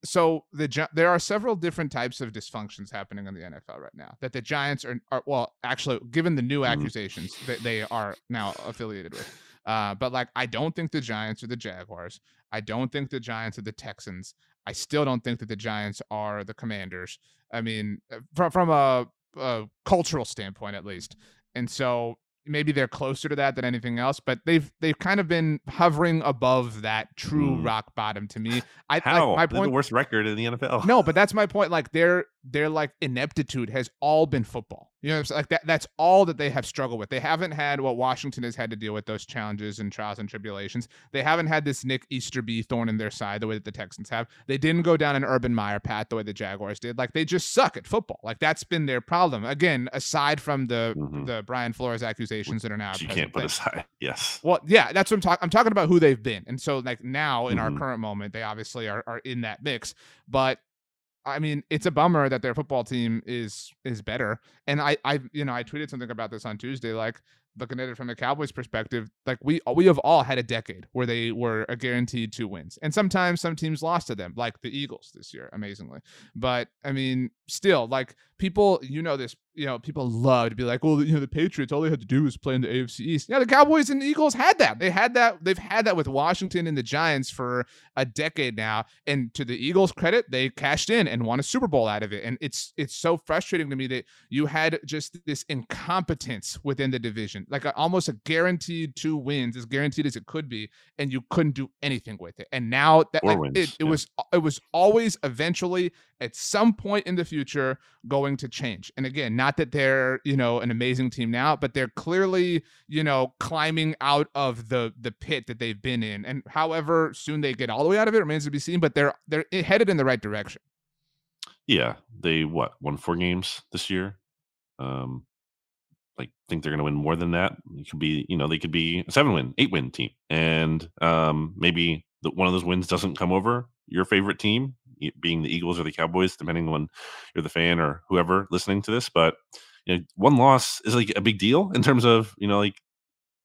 so the there are several different types of dysfunctions happening in the NFL right now that the Giants are, are well, actually, given the new Mhm. accusations that they are now affiliated with. Uh, but like, I don't think the Giants are the Jaguars. I don't think the Giants are the Texans. I still don't think that the Giants are the Commanders. I mean, uh, from from a, a cultural standpoint, at least. And so maybe they're closer to that than anything else, but they've they've kind of been hovering above that true Mm. rock bottom to me. I How? like my They're the point. worst record in the NFL. No, but that's my point. Like their their like ineptitude has all been football. You know, I'm like that. That's all that they have struggled with. They haven't had what Washington has had to deal with those challenges and trials and tribulations. They haven't had this Nick Easterby thorn in their side the way that the Texans have. They didn't go down an Urban Meyer path the way the Jaguars did. Like they just suck at football. Like that's been their problem. Again, aside from the Mhm. the Brian Flores accusations that are now you can't put thing. aside. Yes. Well, yeah, that's what I'm talking. I'm talking about who they've been, and so like now in our Mhm. current moment, they obviously are, are in that mix. But I mean, it's a bummer that their football team is is better. And I I you know I tweeted something about this on Tuesday, like looking at it from the Cowboys' perspective, like we we have all had a decade where they were a guaranteed two wins, and sometimes some teams lost to them, like the Eagles this year, amazingly. But I mean, still, like people, you know this, you know, people love to be like, well, you know, the Patriots, all they had to do was play in the AFC East. Yeah, the Cowboys and the Eagles had that. They had that. They've had that with Washington and the Giants for a decade now. And to the Eagles' credit, they cashed in and won a Super Bowl out of it. And it's it's so frustrating to me that you had just this incompetence within the division, like a, almost a guaranteed two wins, as guaranteed as it could be, and you couldn't do anything with it. And now that like, wins, it, it yeah. was it was always eventually at some point in the future going to change. And again, not that they're, you know, an amazing team now, but they're clearly, you know, climbing out of the the pit that they've been in. And however soon they get all the way out of it remains to be seen, but they're they're headed in the right direction. Yeah. They what won four games this year. Um, like think they're going to win more than that. It could be, you know, they could be a seven win, eight win team, and um, maybe the, one of those wins doesn't come over your favorite team, being the Eagles or the Cowboys, depending on you're the fan or whoever listening to this. But you know, one loss is like a big deal in terms of you know like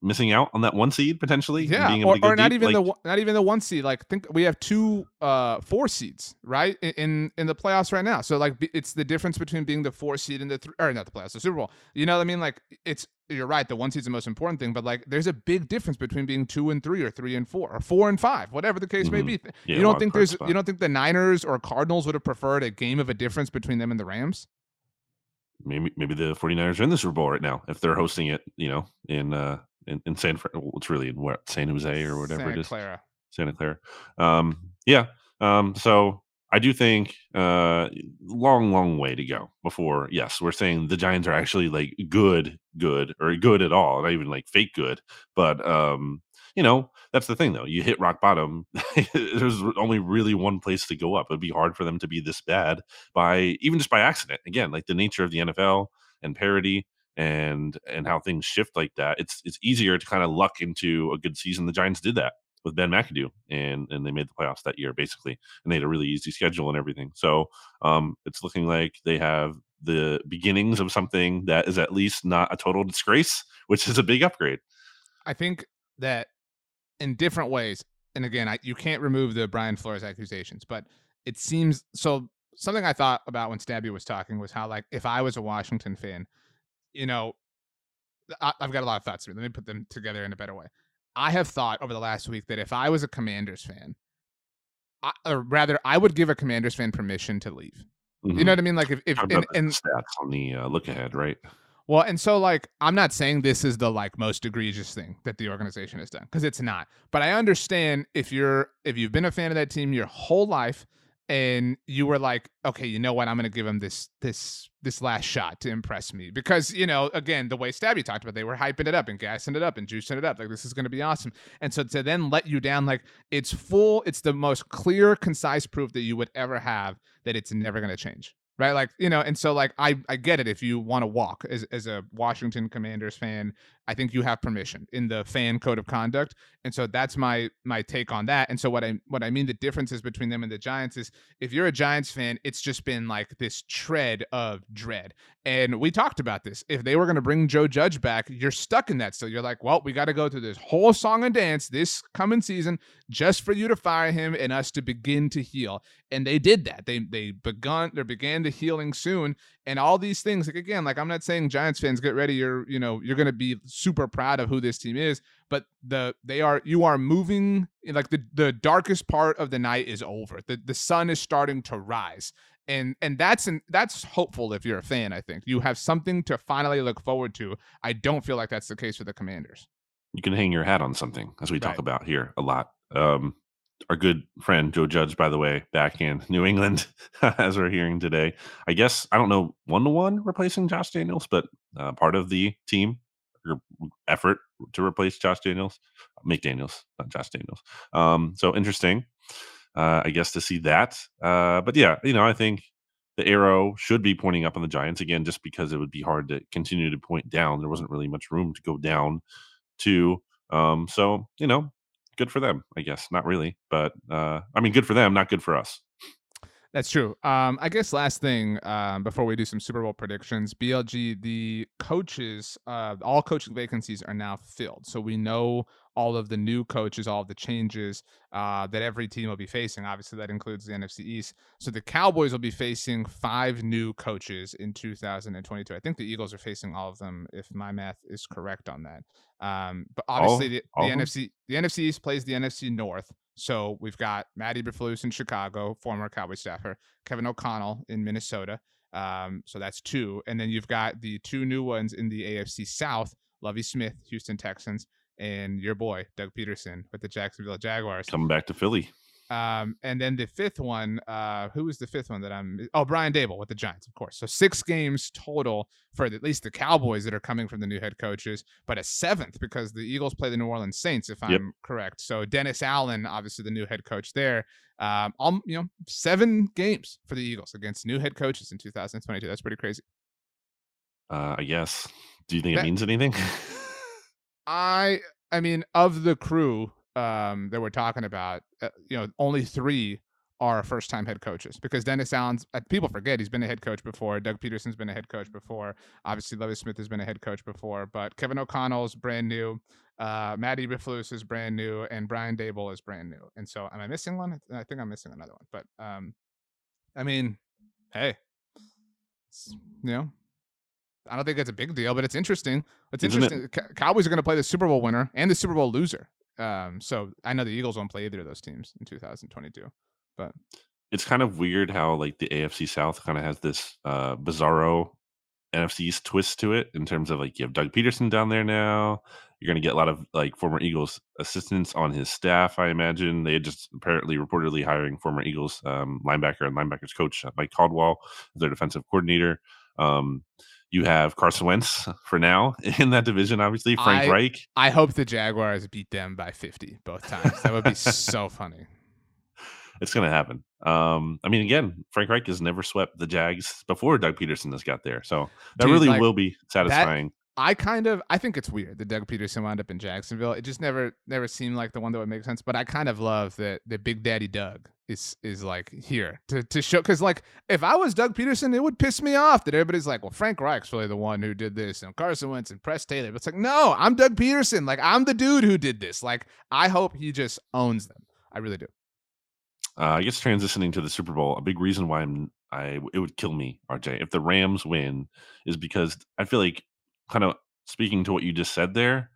missing out on that one seed potentially. Yeah, or, or not deep, even like, the not even the one seed. Like think we have two uh four seeds right in in the playoffs right now. So like it's the difference between being the four seed and the three or not the playoffs, the Super Bowl. You know what I mean? Like it's you're right. The one seed's the most important thing, but like there's a big difference between being two and three or three and four or four and five, whatever the case mm-hmm. may be. Yeah, you don't think there's spot. you don't think the Niners or Cardinals would have preferred a game of a difference between them and the Rams? Maybe maybe the 49ers are in the Super Bowl right now if they're hosting it, you know, in uh in, in San well, it's really in what San Jose or whatever Santa it is. Clara. Santa Clara. Um, yeah. Um, so I do think uh, long, long way to go before. Yes, we're saying the Giants are actually like good, good, or good at all, not even like fake good. But um, you know, that's the thing though. You hit rock bottom. There's only really one place to go up. It'd be hard for them to be this bad by even just by accident. Again, like the nature of the NFL and parity and and how things shift like that, it's it's easier to kind of luck into a good season. The Giants did that with Ben McAdoo, and and they made the playoffs that year basically, and they had a really easy schedule and everything. So um, it's looking like they have the beginnings of something that is at least not a total disgrace, which is a big upgrade. I think that in different ways, and again, I, you can't remove the Brian Flores accusations, but it seems so. Something I thought about when Stabby was talking was how, like, if I was a Washington fan, you know, I, have got a lot of thoughts. Let me put them together in a better way. I have thought over the last week that if I was a Commanders fan, I, or rather, I would give a Commanders fan permission to leave. Mm-hmm. You know what I mean? Like if if and, and stats on the uh, look ahead, right? Well, and so like I'm not saying this is the like most egregious thing that the organization has done because it's not. But I understand if you're if you've been a fan of that team your whole life and you were like, okay, you know what? I'm going to give him this this this last shot to impress me because you know, again, the way Stabby talked about, they were hyping it up and gassing it up and juicing it up, like this is going to be awesome. And so to then let you down, like it's full, it's the most clear, concise proof that you would ever have that it's never going to change right like you know and so like i i get it if you want to walk as, as a washington commanders fan i think you have permission in the fan code of conduct and so that's my my take on that and so what i what i mean the differences between them and the giants is if you're a giants fan it's just been like this tread of dread and we talked about this if they were going to bring joe judge back you're stuck in that So you're like well we got to go through this whole song and dance this coming season just for you to fire him and us to begin to heal and they did that they they begun they began the healing soon and all these things like again like i'm not saying giants fans get ready you're you know you're going to be super proud of who this team is but the they are you are moving like the the darkest part of the night is over. The the sun is starting to rise. And and that's an, that's hopeful if you're a fan i think. You have something to finally look forward to. I don't feel like that's the case for the commanders. You can hang your hat on something as we right. talk about here a lot. Um our good friend Joe Judge, by the way, back in New England as we're hearing today. I guess I don't know one to one replacing Josh Daniels, but uh, part of the team effort to replace Josh Daniels, McDaniels, not Josh Daniels. Um, so interesting, uh, I guess, to see that. Uh, but yeah, you know, I think the arrow should be pointing up on the Giants again, just because it would be hard to continue to point down. There wasn't really much room to go down to. Um, so you know, good for them, I guess. Not really, but uh, I mean, good for them, not good for us. That's true. Um, I guess last thing um, before we do some Super Bowl predictions, BLG, the coaches, uh, all coaching vacancies are now filled. So we know all of the new coaches, all of the changes uh, that every team will be facing. Obviously, that includes the NFC East. So the Cowboys will be facing five new coaches in 2022. I think the Eagles are facing all of them, if my math is correct on that. Um, but obviously, the, the NFC the NFC East plays the NFC North. So we've got Matt Eberflus in Chicago, former Cowboy staffer, Kevin O'Connell in Minnesota. Um, so that's two, and then you've got the two new ones in the AFC South: Lovie Smith, Houston Texans, and your boy Doug Pederson with the Jacksonville Jaguars. Coming back to Philly. Um, and then the fifth one, uh, who was the fifth one that I'm? Oh, Brian Daboll with the Giants, of course. So six games total for at least the Cowboys that are coming from the new head coaches, but a seventh because the Eagles play the New Orleans Saints, if I'm yep. correct. So Dennis Allen, obviously the new head coach there. Um, all, you know, seven games for the Eagles against new head coaches in 2022. That's pretty crazy. Uh, I guess Do you think That- it means anything? I I mean, of the crew um, that we're talking about, uh, you know, only three are first time head coaches because Dennis Allen's uh, people forget he's been a head coach before. Doug Pederson's been a head coach before. Obviously, Lovie Smith has been a head coach before, but Kevin O'Connell's brand new. Uh, Matty Eberflus is brand new, and Brian Daboll is brand new. And so, am I missing one? I think I'm missing another one. But um, I mean, hey, you know, I don't think it's a big deal, but it's interesting. It's Isn't interesting. Cow- Cowboys are going to play the Super Bowl winner and the Super Bowl loser. Um, so I know the Eagles won't play either of those teams in 2022. but it's kind of weird how like the AFC South kind of has this uh bizarro NFC East twist to it in terms of like you have Doug Pederson down there now. You're going to get a lot of like former Eagles assistants on his staff. I imagine they had just apparently reportedly hiring former Eagles um, linebacker and linebackers coach uh, Mike Caldwell as their defensive coordinator. Um, you have Carson Wentz for now in that division. Obviously, Frank I- Reich. I hope the Jaguars beat them by 50 both times. That would be so funny. It's going to happen. Um, I mean, again, Frank Reich has never swept the Jags before Doug Pederson has got there, so that Dude, really like, will be satisfying. I kind of I think it's weird that Doug Pederson wound up in Jacksonville. It just never never seemed like the one that would make sense. But I kind of love that that Big Daddy Doug is is like here to to show because like if I was Doug Pederson, it would piss me off that everybody's like, well, Frank Reich's really the one who did this, and Carson Wentz and Press Taylor. But it's like, no, I'm Doug Pederson. Like I'm the dude who did this. Like I hope he just owns them. I really do. Uh, I guess transitioning to the Super Bowl, a big reason why I'm I it would kill me, RJ, if the Rams win, is because I feel like kind of speaking to what you just said there,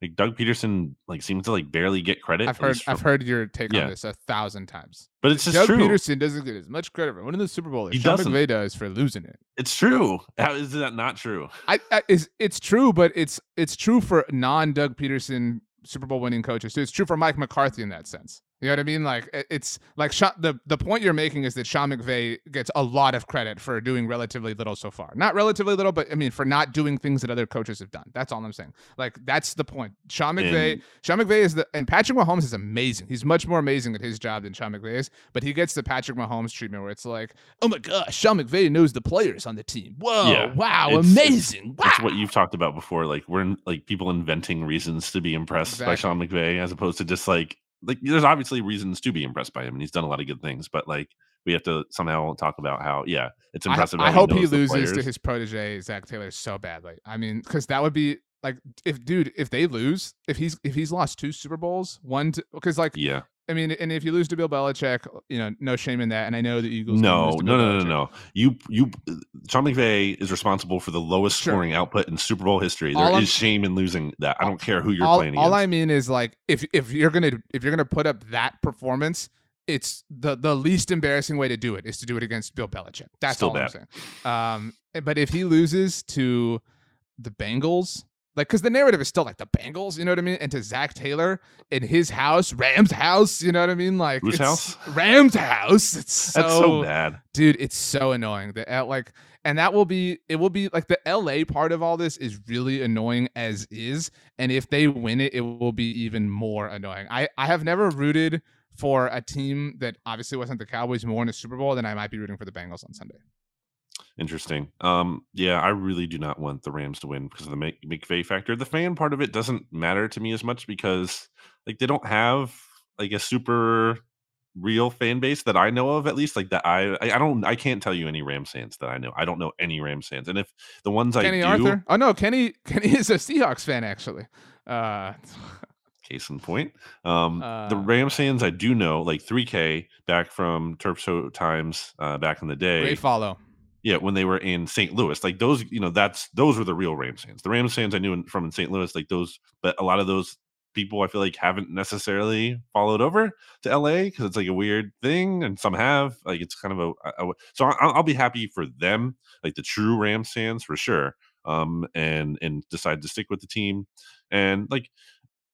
like Doug Pederson like seems to like barely get credit. I've heard least I've heard your take Yeah. on this a thousand times. but it's just Doug true. Peterson doesn't get as much credit for winning the Super Bowl as He Sean doesn't. McVay does for losing it. It's true. How is that not true? I, I is it's true, but it's it's true for non Doug Pederson Super Bowl winning coaches too. It's true for Mike McCarthy in that sense. You know what I mean? Like it's like Sha- the the point you're making is that Sean McVay gets a lot of credit for doing relatively little so far. Not relatively little, but I mean for not doing things that other coaches have done. That's all I'm saying. Like that's the point. Sean McVay, And- Sean McVay is the and Patrick Mahomes is amazing. He's much more amazing at his job than Sean McVay is, but he gets the Patrick Mahomes treatment where it's like, oh my gosh, Sean McVay knows the players on the team. Whoa, Yeah, wow, it's- it's- amazing. wow. It's what you've talked about before. Like we're like people inventing reasons to be impressed by Sean McVay, as opposed to just like like there's obviously reasons to be impressed by him, and he's done a lot of good things. But like we have to somehow talk about how yeah, it's impressive. I, how hope he loses to his protege Zac Taylor so badly. I mean, because that would be like if dude, if they lose, if he's if he's lost two Super Bowls, one because like Yeah, I mean, and if you lose to Bill Belichick, you know, no shame in that. And I know the Eagles. no, no, no, no, no. You you Sean McVay is responsible for the lowest Sure. scoring output in Super Bowl history. There All is I'm- shame in losing that. I don't care who you're all, playing all. I mean is like if if you're gonna if you're gonna put up that performance, it's the the least embarrassing way to do it is to do it against Bill Belichick. That's Still all I'm saying. Um, eh, but if he loses to the Bengals, like because the narrative is still like the Bengals, you know what I mean, and to Zac Taylor in his house, Rams house, you know what I mean, like Whose house? Rams house. It's so, That's so bad. dude it's so annoying that uh, like and that will be it will be like the la part of all this is really annoying as is and if they win it it will be even more annoying i i have never rooted for a team that obviously wasn't the cowboys more in a super bowl than i might be rooting for the bengals on sunday Interesting. Um, yeah, I really do not want the Rams to win because of the Mc- McVay factor. The fan part of it doesn't matter to me as much because like they don't have like a super real fan base that I know of, at least like that. I I don't I can't tell you any Rams fans that I know. I don't know any Rams fans, and if the ones kenny I do, arthur oh no kenny kenny is a seahawks fan actually uh case in point, um, the Uh, Rams fans I do know, like 3K back from Turf Show times uh, back in the day. great follow Yeah, when they were in St. Louis, like those, you know, that's those were the real Rams fans. The Rams fans I knew in, from in St. Louis, like those, but a lot of those people I feel like haven't necessarily followed over to LA because it's like a weird thing, and some have. Like it's kind of a, a- so I'll, I'll be happy for them, like the true Rams fans for sure, um, and and decide to stick with the team, and like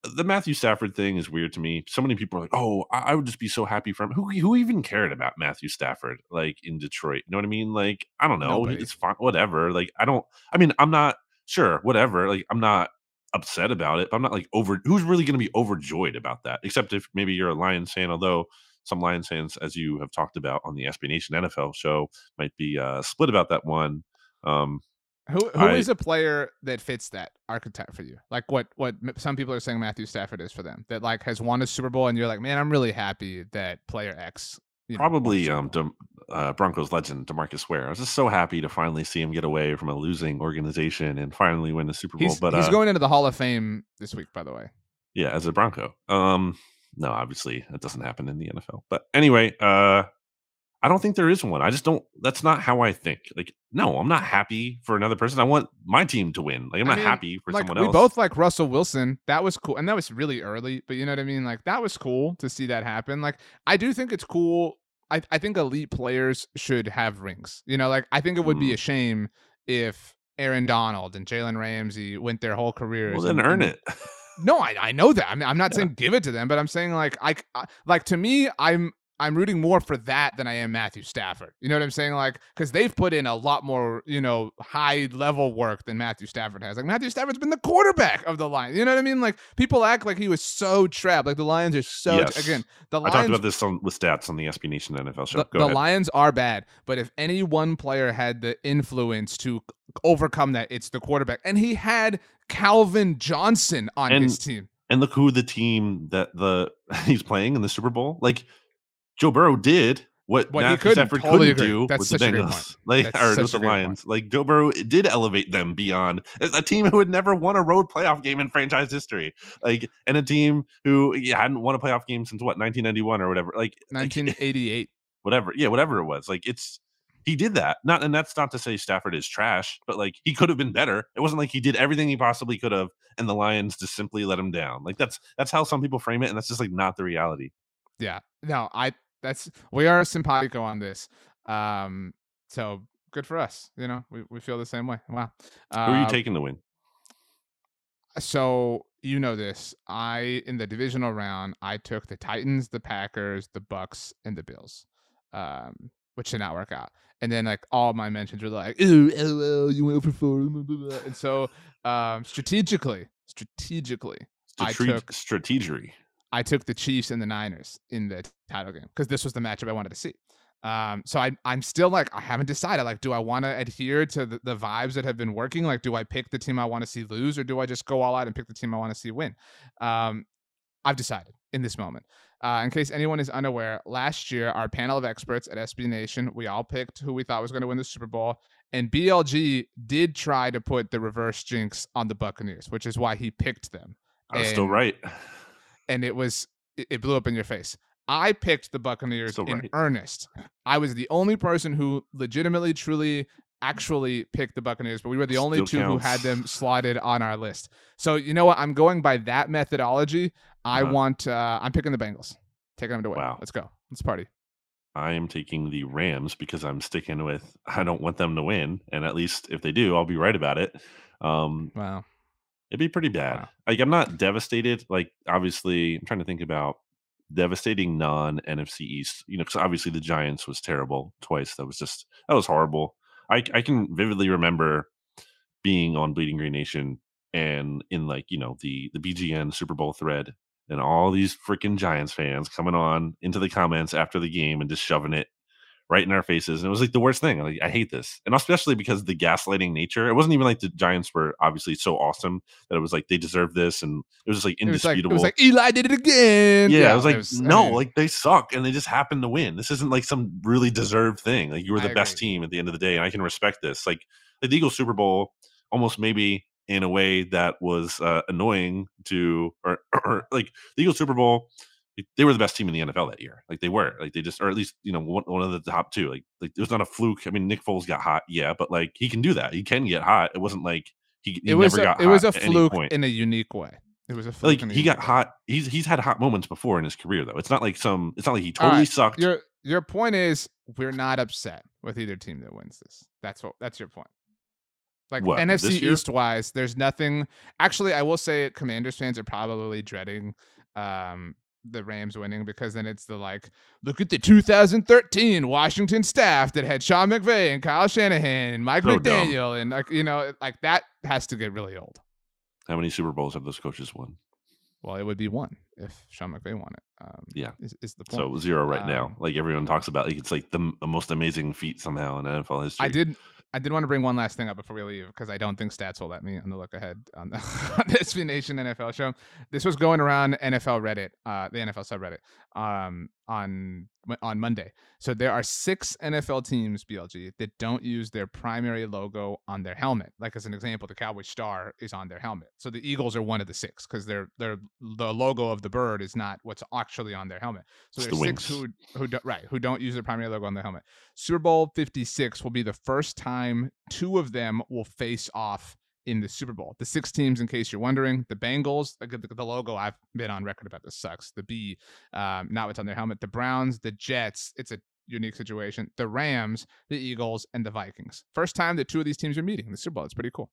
the Matthew Stafford thing is weird to me. So many people are like, "Oh, I, I would just be so happy for him." Who who even cared about Matthew Stafford like in Detroit? You know what I mean? Like, I don't know. Nobody. It's fine, whatever. Like, I don't. I mean, I'm not sure. Whatever. Like, I'm not upset about it. But I'm not like over. Who's really going to be overjoyed about that? Except if maybe you're a Lions fan. Although some Lions fans, as you have talked about on the SB Nation NFL show, might be uh, split about that one. Um, Who who I- is a player that fits that archetype for you? Like what what some people are saying Matthew Stafford is for them. That like has won a Super Bowl, and you're like, man, I'm really happy that player X. you know, Probably Super um Bowl." Dem- uh, Broncos legend Demarcus Ware. I was just so happy to finally see him get away from a losing organization and finally win the Super Bowl. he's, but he's uh, going into the Hall of Fame this week, by the way. yeah, as a Bronco. Um, no, obviously that doesn't happen in the NFL. But anyway, uh, I don't think there is one. I just don't. That's not how I think. Like, no, I'm not happy for another person. I want my team to win. Like, I'm I not mean, happy for like someone else. we both like Russell Wilson. That was cool, and that was really early. But you know what I mean? Like that was cool to see that happen. Like I do think it's cool. I I think elite players should have rings. You know, like I think it would be Mm. a shame if Aaron Donald and Jalen Ramsey went their whole careers. well, then and- earn and- it. No, I, I know that. I mean, I'm not Yeah. saying give it to them, but I'm saying like I, I like to me, I'm I'm rooting more for that than I am Matthew Stafford. You know what I'm saying? Like because they've put in a lot more, you know, high level work than Matthew Stafford has. Like Matthew Stafford's been the quarterback of the Lions. You know what I mean? Like people act like he was so trapped. Like the Lions are so Yes. again. The I talked about this on, with stats on the SB Nation NFL show. the, the. Lions are bad, but if any one player had the influence to overcome that, it's the quarterback. And he had Calvin Johnson on And- his team. and look who the team that the he's playing in the Super Bowl. Like Joe Burrow did what, What he Matthew couldn't. Stafford Totally couldn't agree. do That's with the Bengals, like That's or with the great point. Lions. Like Joe Burrow did elevate them beyond a team who had never won a road playoff game in franchise history. Like and a team who yeah, hadn't won a playoff game since what 1991 or whatever. Like like, 1988. whatever. Yeah, whatever it was. Like it's he did that. Not and that's not to say Stafford is trash, but like he could have been better. It wasn't like he did everything he possibly could have and the Lions just simply let him down. Like that's that's how some people frame it and that's just like not the reality. Yeah. No, I that's we are simpatico on this. Um so good for us. You know, we, we feel the same way. Wow. Who are you Uh, taking the win? So you know this. I in the divisional round, I took the Titans, the Packers, the Bucks, and the Bills. Um, which did not work out. And then like all my mentions were like, ooh, LOL, you went for four. blah, blah, blah." And so um strategically, strategically, I took- strategery. I took the Chiefs and the Niners in the title game because this was the matchup I wanted to see. Um, so I, I'm still like, I haven't decided. Like, do I want to adhere to the, the vibes that have been working? Like, do I pick the team I want to see lose, or do I just go all out and pick the team I want to see win? Um, I've decided in this moment. Uh, in case anyone is unaware, last year our panel of experts at SB Nation, we all picked who we thought was going to win the Super Bowl, and BLG did try to put the reverse jinx on the Buccaneers, which is why he picked them I was still right. And it was it, blew up in your face. I picked the Buccaneers Still in earnest. I was the only person who legitimately, truly, actually picked the Buccaneers, but we were the only Still two who had them slotted on our list. So you know what? I'm going by that methodology. I Uh-huh. want. Uh, I'm picking the Bengals. Taking them to win. Wow. Let's go. Let's party. I am taking the Rams because I'm sticking with I don't want them to win. And at least if they do, I'll be right about it. Um Wow. It'd be pretty bad. Wow. Like I'm not devastated. Like obviously, I'm trying to think about devastating non NFC East. You know, because obviously the Giants was terrible twice. That was just that was horrible. I I can vividly remember being on Bleeding Green Nation and in like you know the the BGN Super Bowl thread and all these freaking Giants fans coming on into the comments after the game and just shoving it right in our faces. And it was like the worst thing. Like, I hate this. And especially because of the gaslighting nature. It wasn't even like the Giants were obviously so awesome that it was like they deserve this and it was just like It was like it indisputable. was like Eli did it again. yeah, I was like, I no, mean, like they suck and they just happened to win. This isn't like some really deserved thing. Like you were I the best agree. team at the end of the day, and I can respect this. Like the Eagles Super Bowl, almost maybe in a way that was uh, annoying to, or, or like the Eagles Super Bowl, they were the best team in the NFL that year. Like they were, like they just, or at least you know one, one of the top two. Like like it was not a fluke. I mean, Nick Foles got hot, yeah, but like he can do that. He can get hot. It wasn't like he, he it was never a, got it was a hot at any fluke point in a unique way. It was a fluke. like in a he got way. hot. He's he's had hot moments before in his career though. It's not like some. It's not like he totally right, sucked. Your your point is we're not upset with either team that wins this. That's what that's your point. Like What, NFC? East wise, there's nothing. Actually, I will say Commanders fans are probably dreading um the Rams winning because then it's the like, look at the 2013 Washington staff that had Sean McVay and Kyle Shanahan and Mike So dumb. McDaniel and like you know like that has to get really old. How many Super Bowls have those coaches won? Well, it would be one if Sean McVay won it. Um, Yeah. is, is the point. So zero right now. Um, Like everyone talks about, like it's like the, the most amazing feat somehow in NFL history. I did I did want to bring one last thing up before we leave because I don't think stats will let me on the look ahead on the, on Nation NFL show. This was going around NFL Reddit, uh, the NFL subreddit, um, on on Monday. So there are six NFL teams, BLG, that don't use their primary logo on their helmet. Like as an example, the Cowboy star is on their helmet. So the Eagles are one of the six because their their the logo of the bird is not what's actually on their helmet. So there's the six who who do, right who don't use their primary logo on their helmet. Super Bowl 56 will be the first time two of them will face off in the Super Bowl. The six teams, in case you're wondering, the Bengals, the, logo I've been on record about this sucks. The B, um, not what's on their helmet. The Browns, the Jets, it's a unique situation. The Rams, the Eagles, and the Vikings. First time that two of these teams are meeting in the Super Bowl. It's pretty cool.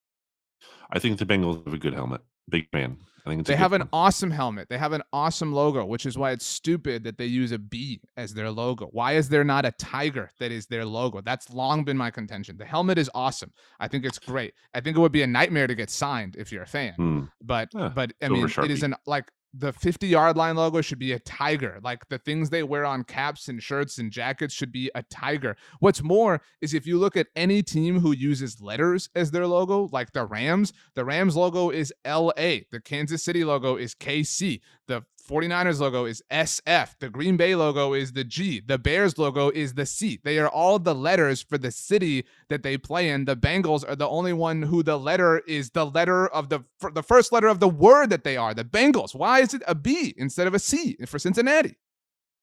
I think the Bengals have a good helmet. Big fan. I think it's They have an one. awesome helmet. They have an awesome logo, which is why it's stupid that they use a bee as their logo. Why is there not a tiger that is their logo? That's long been my contention. The helmet is awesome. I think it's great. I think it would be a nightmare to get signed if you're a fan. Hmm. But Yeah, but I mean, it is an like the 50 yard line logo should be a tiger. Like the things they wear on caps and shirts and jackets should be a tiger. What's more is if you look at any team who uses letters as their logo, like the Rams, the Rams logo is LA, the Kansas City logo is KC, the 49ers logo is SF, the Green Bay logo is the G, the Bears logo is the C. They are all the letters for the city that they play in. The Bengals are the only one who the letter is the letter of the the first letter of the word that they are. The Bengals. Why is it a B instead of a C for Cincinnati?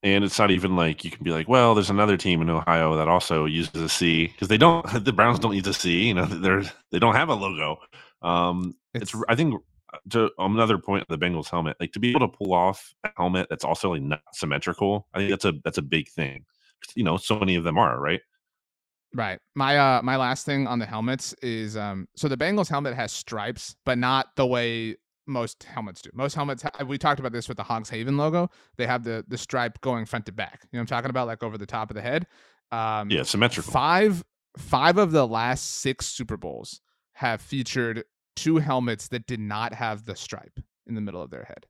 And it's not even like you can be like, well, there's another team in Ohio that also uses a C because they don't. The Browns don't use a C. You know, they're they don't have a logo. Um, it's, I think to another point of the Bengals helmet, like to be able to pull off a helmet that's also like not symmetrical. I think that's a that's a big thing. You know, so many of them are right. Right. My uh my last thing on the helmets is um so the Bengals helmet has stripes, but not the way most helmets do. Most helmets ha- we talked about this with the Hogs Haven logo. They have the the stripe going front to back. You know what I'm talking about like over the top of the head. Um Yeah, symmetrical. Five five of the last 6 Super Bowls have featured two helmets that did not have the stripe in the middle of their head.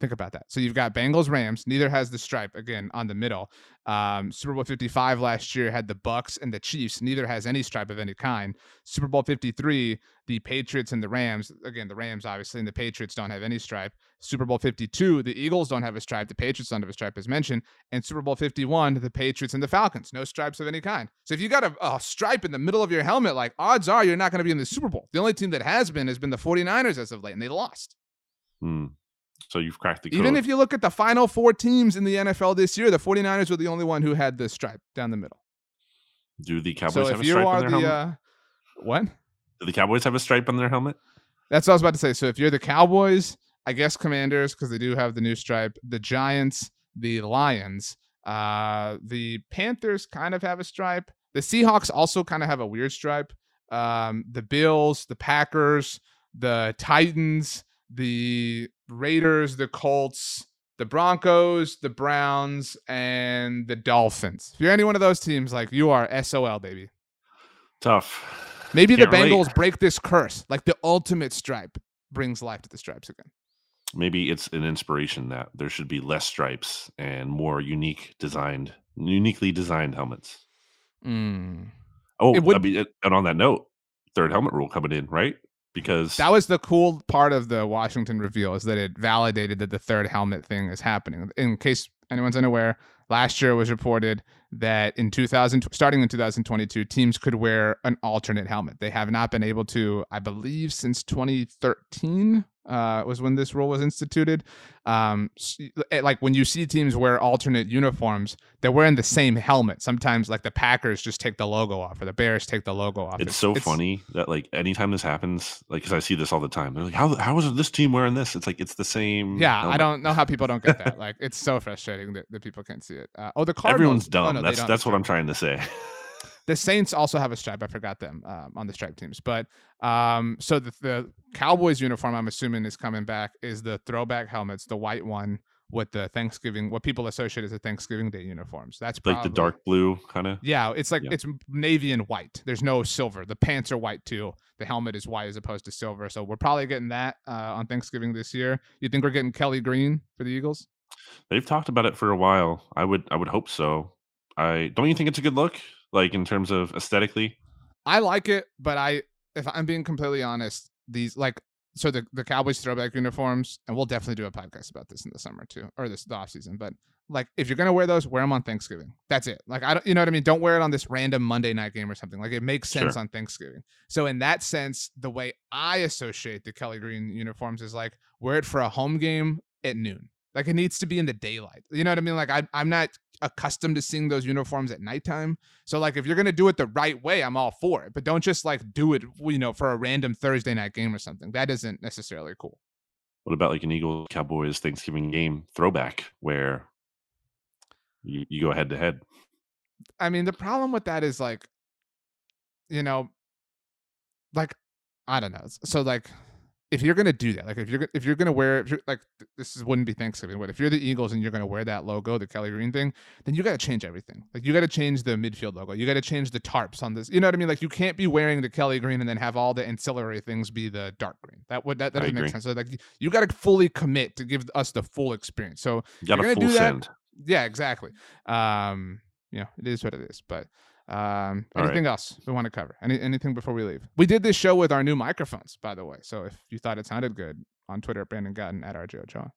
Think about that. So you've got Bengals Rams. Neither has the stripe again on the middle. Um, Super Bowl 55 last year had the Bucks and the Chiefs. Neither has any stripe of any kind. Super Bowl 53, the Patriots and the Rams. Again, the Rams obviously and the Patriots don't have any stripe. Super Bowl 52, the Eagles don't have a stripe. The Patriots don't have a stripe, as mentioned. And Super Bowl 51, the Patriots and the Falcons, no stripes of any kind. So if you got a, a stripe in the middle of your helmet, like odds are you're not going to be in the Super Bowl. The only team that has been has been the 49ers as of late, and they lost. Hmm. So you've cracked the code. Even if you look at the final four teams in the NFL this year, the 49ers were the only one who had the stripe down the middle. do the Cowboys so have a stripe on their the helmet? uh, what? do the Cowboys have a stripe on their helmet? That's what I was about to say. So if you're the Cowboys, I guess Commanders because they do have the new stripe. The Giants, the Lions, uh, the Panthers kind of have a stripe. The Seahawks also kind of have a weird stripe. Um, the Bills, the Packers, the Titans, the Raiders, the Colts, the Broncos, the Browns, and the Dolphins. If you're any one of those teams, like you are SOL, baby. Tough. Maybe Can't the relate. Bengals break this curse. Like the ultimate stripe brings life to the stripes again. maybe it's an inspiration that there should be less stripes and more unique designed uniquely designed helmets Mm. oh would- I mean, and on that note third helmet rule coming in right because That was the cool part of the Washington reveal is that it validated that the third helmet thing is happening. In case anyone's unaware, last year was reported that in 2000 starting in 2022 teams could wear an alternate helmet. They have not been able to, I believe since 2013 uh, was when this rule was instituted. Um, eh, like when you see teams wear alternate uniforms, they're wearing the same helmet. Sometimes like the Packers just take the logo off or the Bears take the logo off. it's so funny that like anytime this happens like because i see this all the time they're like how, how is this team wearing this it's like it's the same Yeah, I don't know how people don't get that. Like, it's so frustrating that, that people can't see it. Uh, oh, the Cardinals. everyone's oh, no, they that's don't that's what i'm trying to say The Saints also have a stripe. I forgot them um, on the stripe teams. But um, so the, the Cowboys uniform, I'm assuming, is coming back. Is the throwback helmets, the white one with the Thanksgiving, what people associate as the Thanksgiving Day uniforms. That's like the dark blue kind of Yeah, it's like Yeah. it's navy and white. There's no silver. The pants are white too. The helmet is white as opposed to silver. So we're probably getting that uh, on Thanksgiving this year. You think we're getting Kelly Green for the Eagles? they've talked about it for a while i would i would hope so i don't you think it's a good look like in terms of aesthetically I like it, but I, if I'm being completely honest, these like so the the Cowboys throwback uniforms, and we'll definitely do a podcast about this in the summer too, or this the off season. But like, if you're gonna wear those, wear them on Thanksgiving. That's it. Like, I don't, you know what I mean. Don't wear it on this random Monday night game or something. Like, it makes sense Sure. on Thanksgiving. So in that sense, the way I associate the Kelly Green uniforms is like wear it for a home game at noon. Like, it needs to be in the daylight. You know what I mean? Like, I, I'm not accustomed to seeing those uniforms at nighttime. So like if you're gonna do it the right way, I'm all for it. But don't just like do it, you know, for a random Thursday night game or something. That isn't necessarily cool. What about like an Eagles Cowboys Thanksgiving game throwback where you, you go head to head? I mean, the problem with that is like, you know, like I don't know. So like, if you're gonna do that, like if you're if you're gonna wear, if you're, like th- this is, wouldn't be Thanksgiving, but if you're the Eagles and you're gonna wear that logo, the Kelly Green thing, then you got to change everything. Like you got to change the midfield logo. You got to change the tarps on this. You know what I mean? Like you can't be wearing the Kelly Green and then have all the ancillary things be the dark green. That would that, that doesn't make sense. So like you got to fully commit to give us the full experience. So You got you're a gonna full do that, send. yeah, exactly. Um, you know, it is what it is. But um, All right. anything else we want to cover? Any anything before we leave? We did this show with our new microphones, by the way. So if you thought it sounded good on Twitter, Brandon Gowton at RJ Ochoa.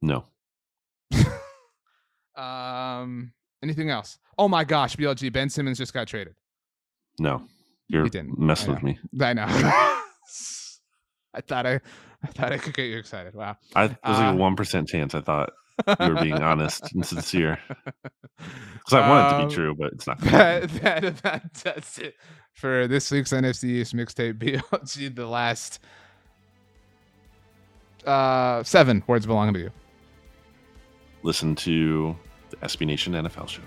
No. Um, anything else? Oh my gosh, BLG Ben Simmons just got traded. No. You're didn't. messing with me. I know. I thought I, I thought I could get you excited. Wow. I was like Uh, a one percent chance. I thought you were being honest and sincere because I want it to Um, be true, but it's not. that, that, that, that's it for this week's NFC East mixtape BLG. The last uh, seven words belong to you. Listen to the SB Nation NFL show.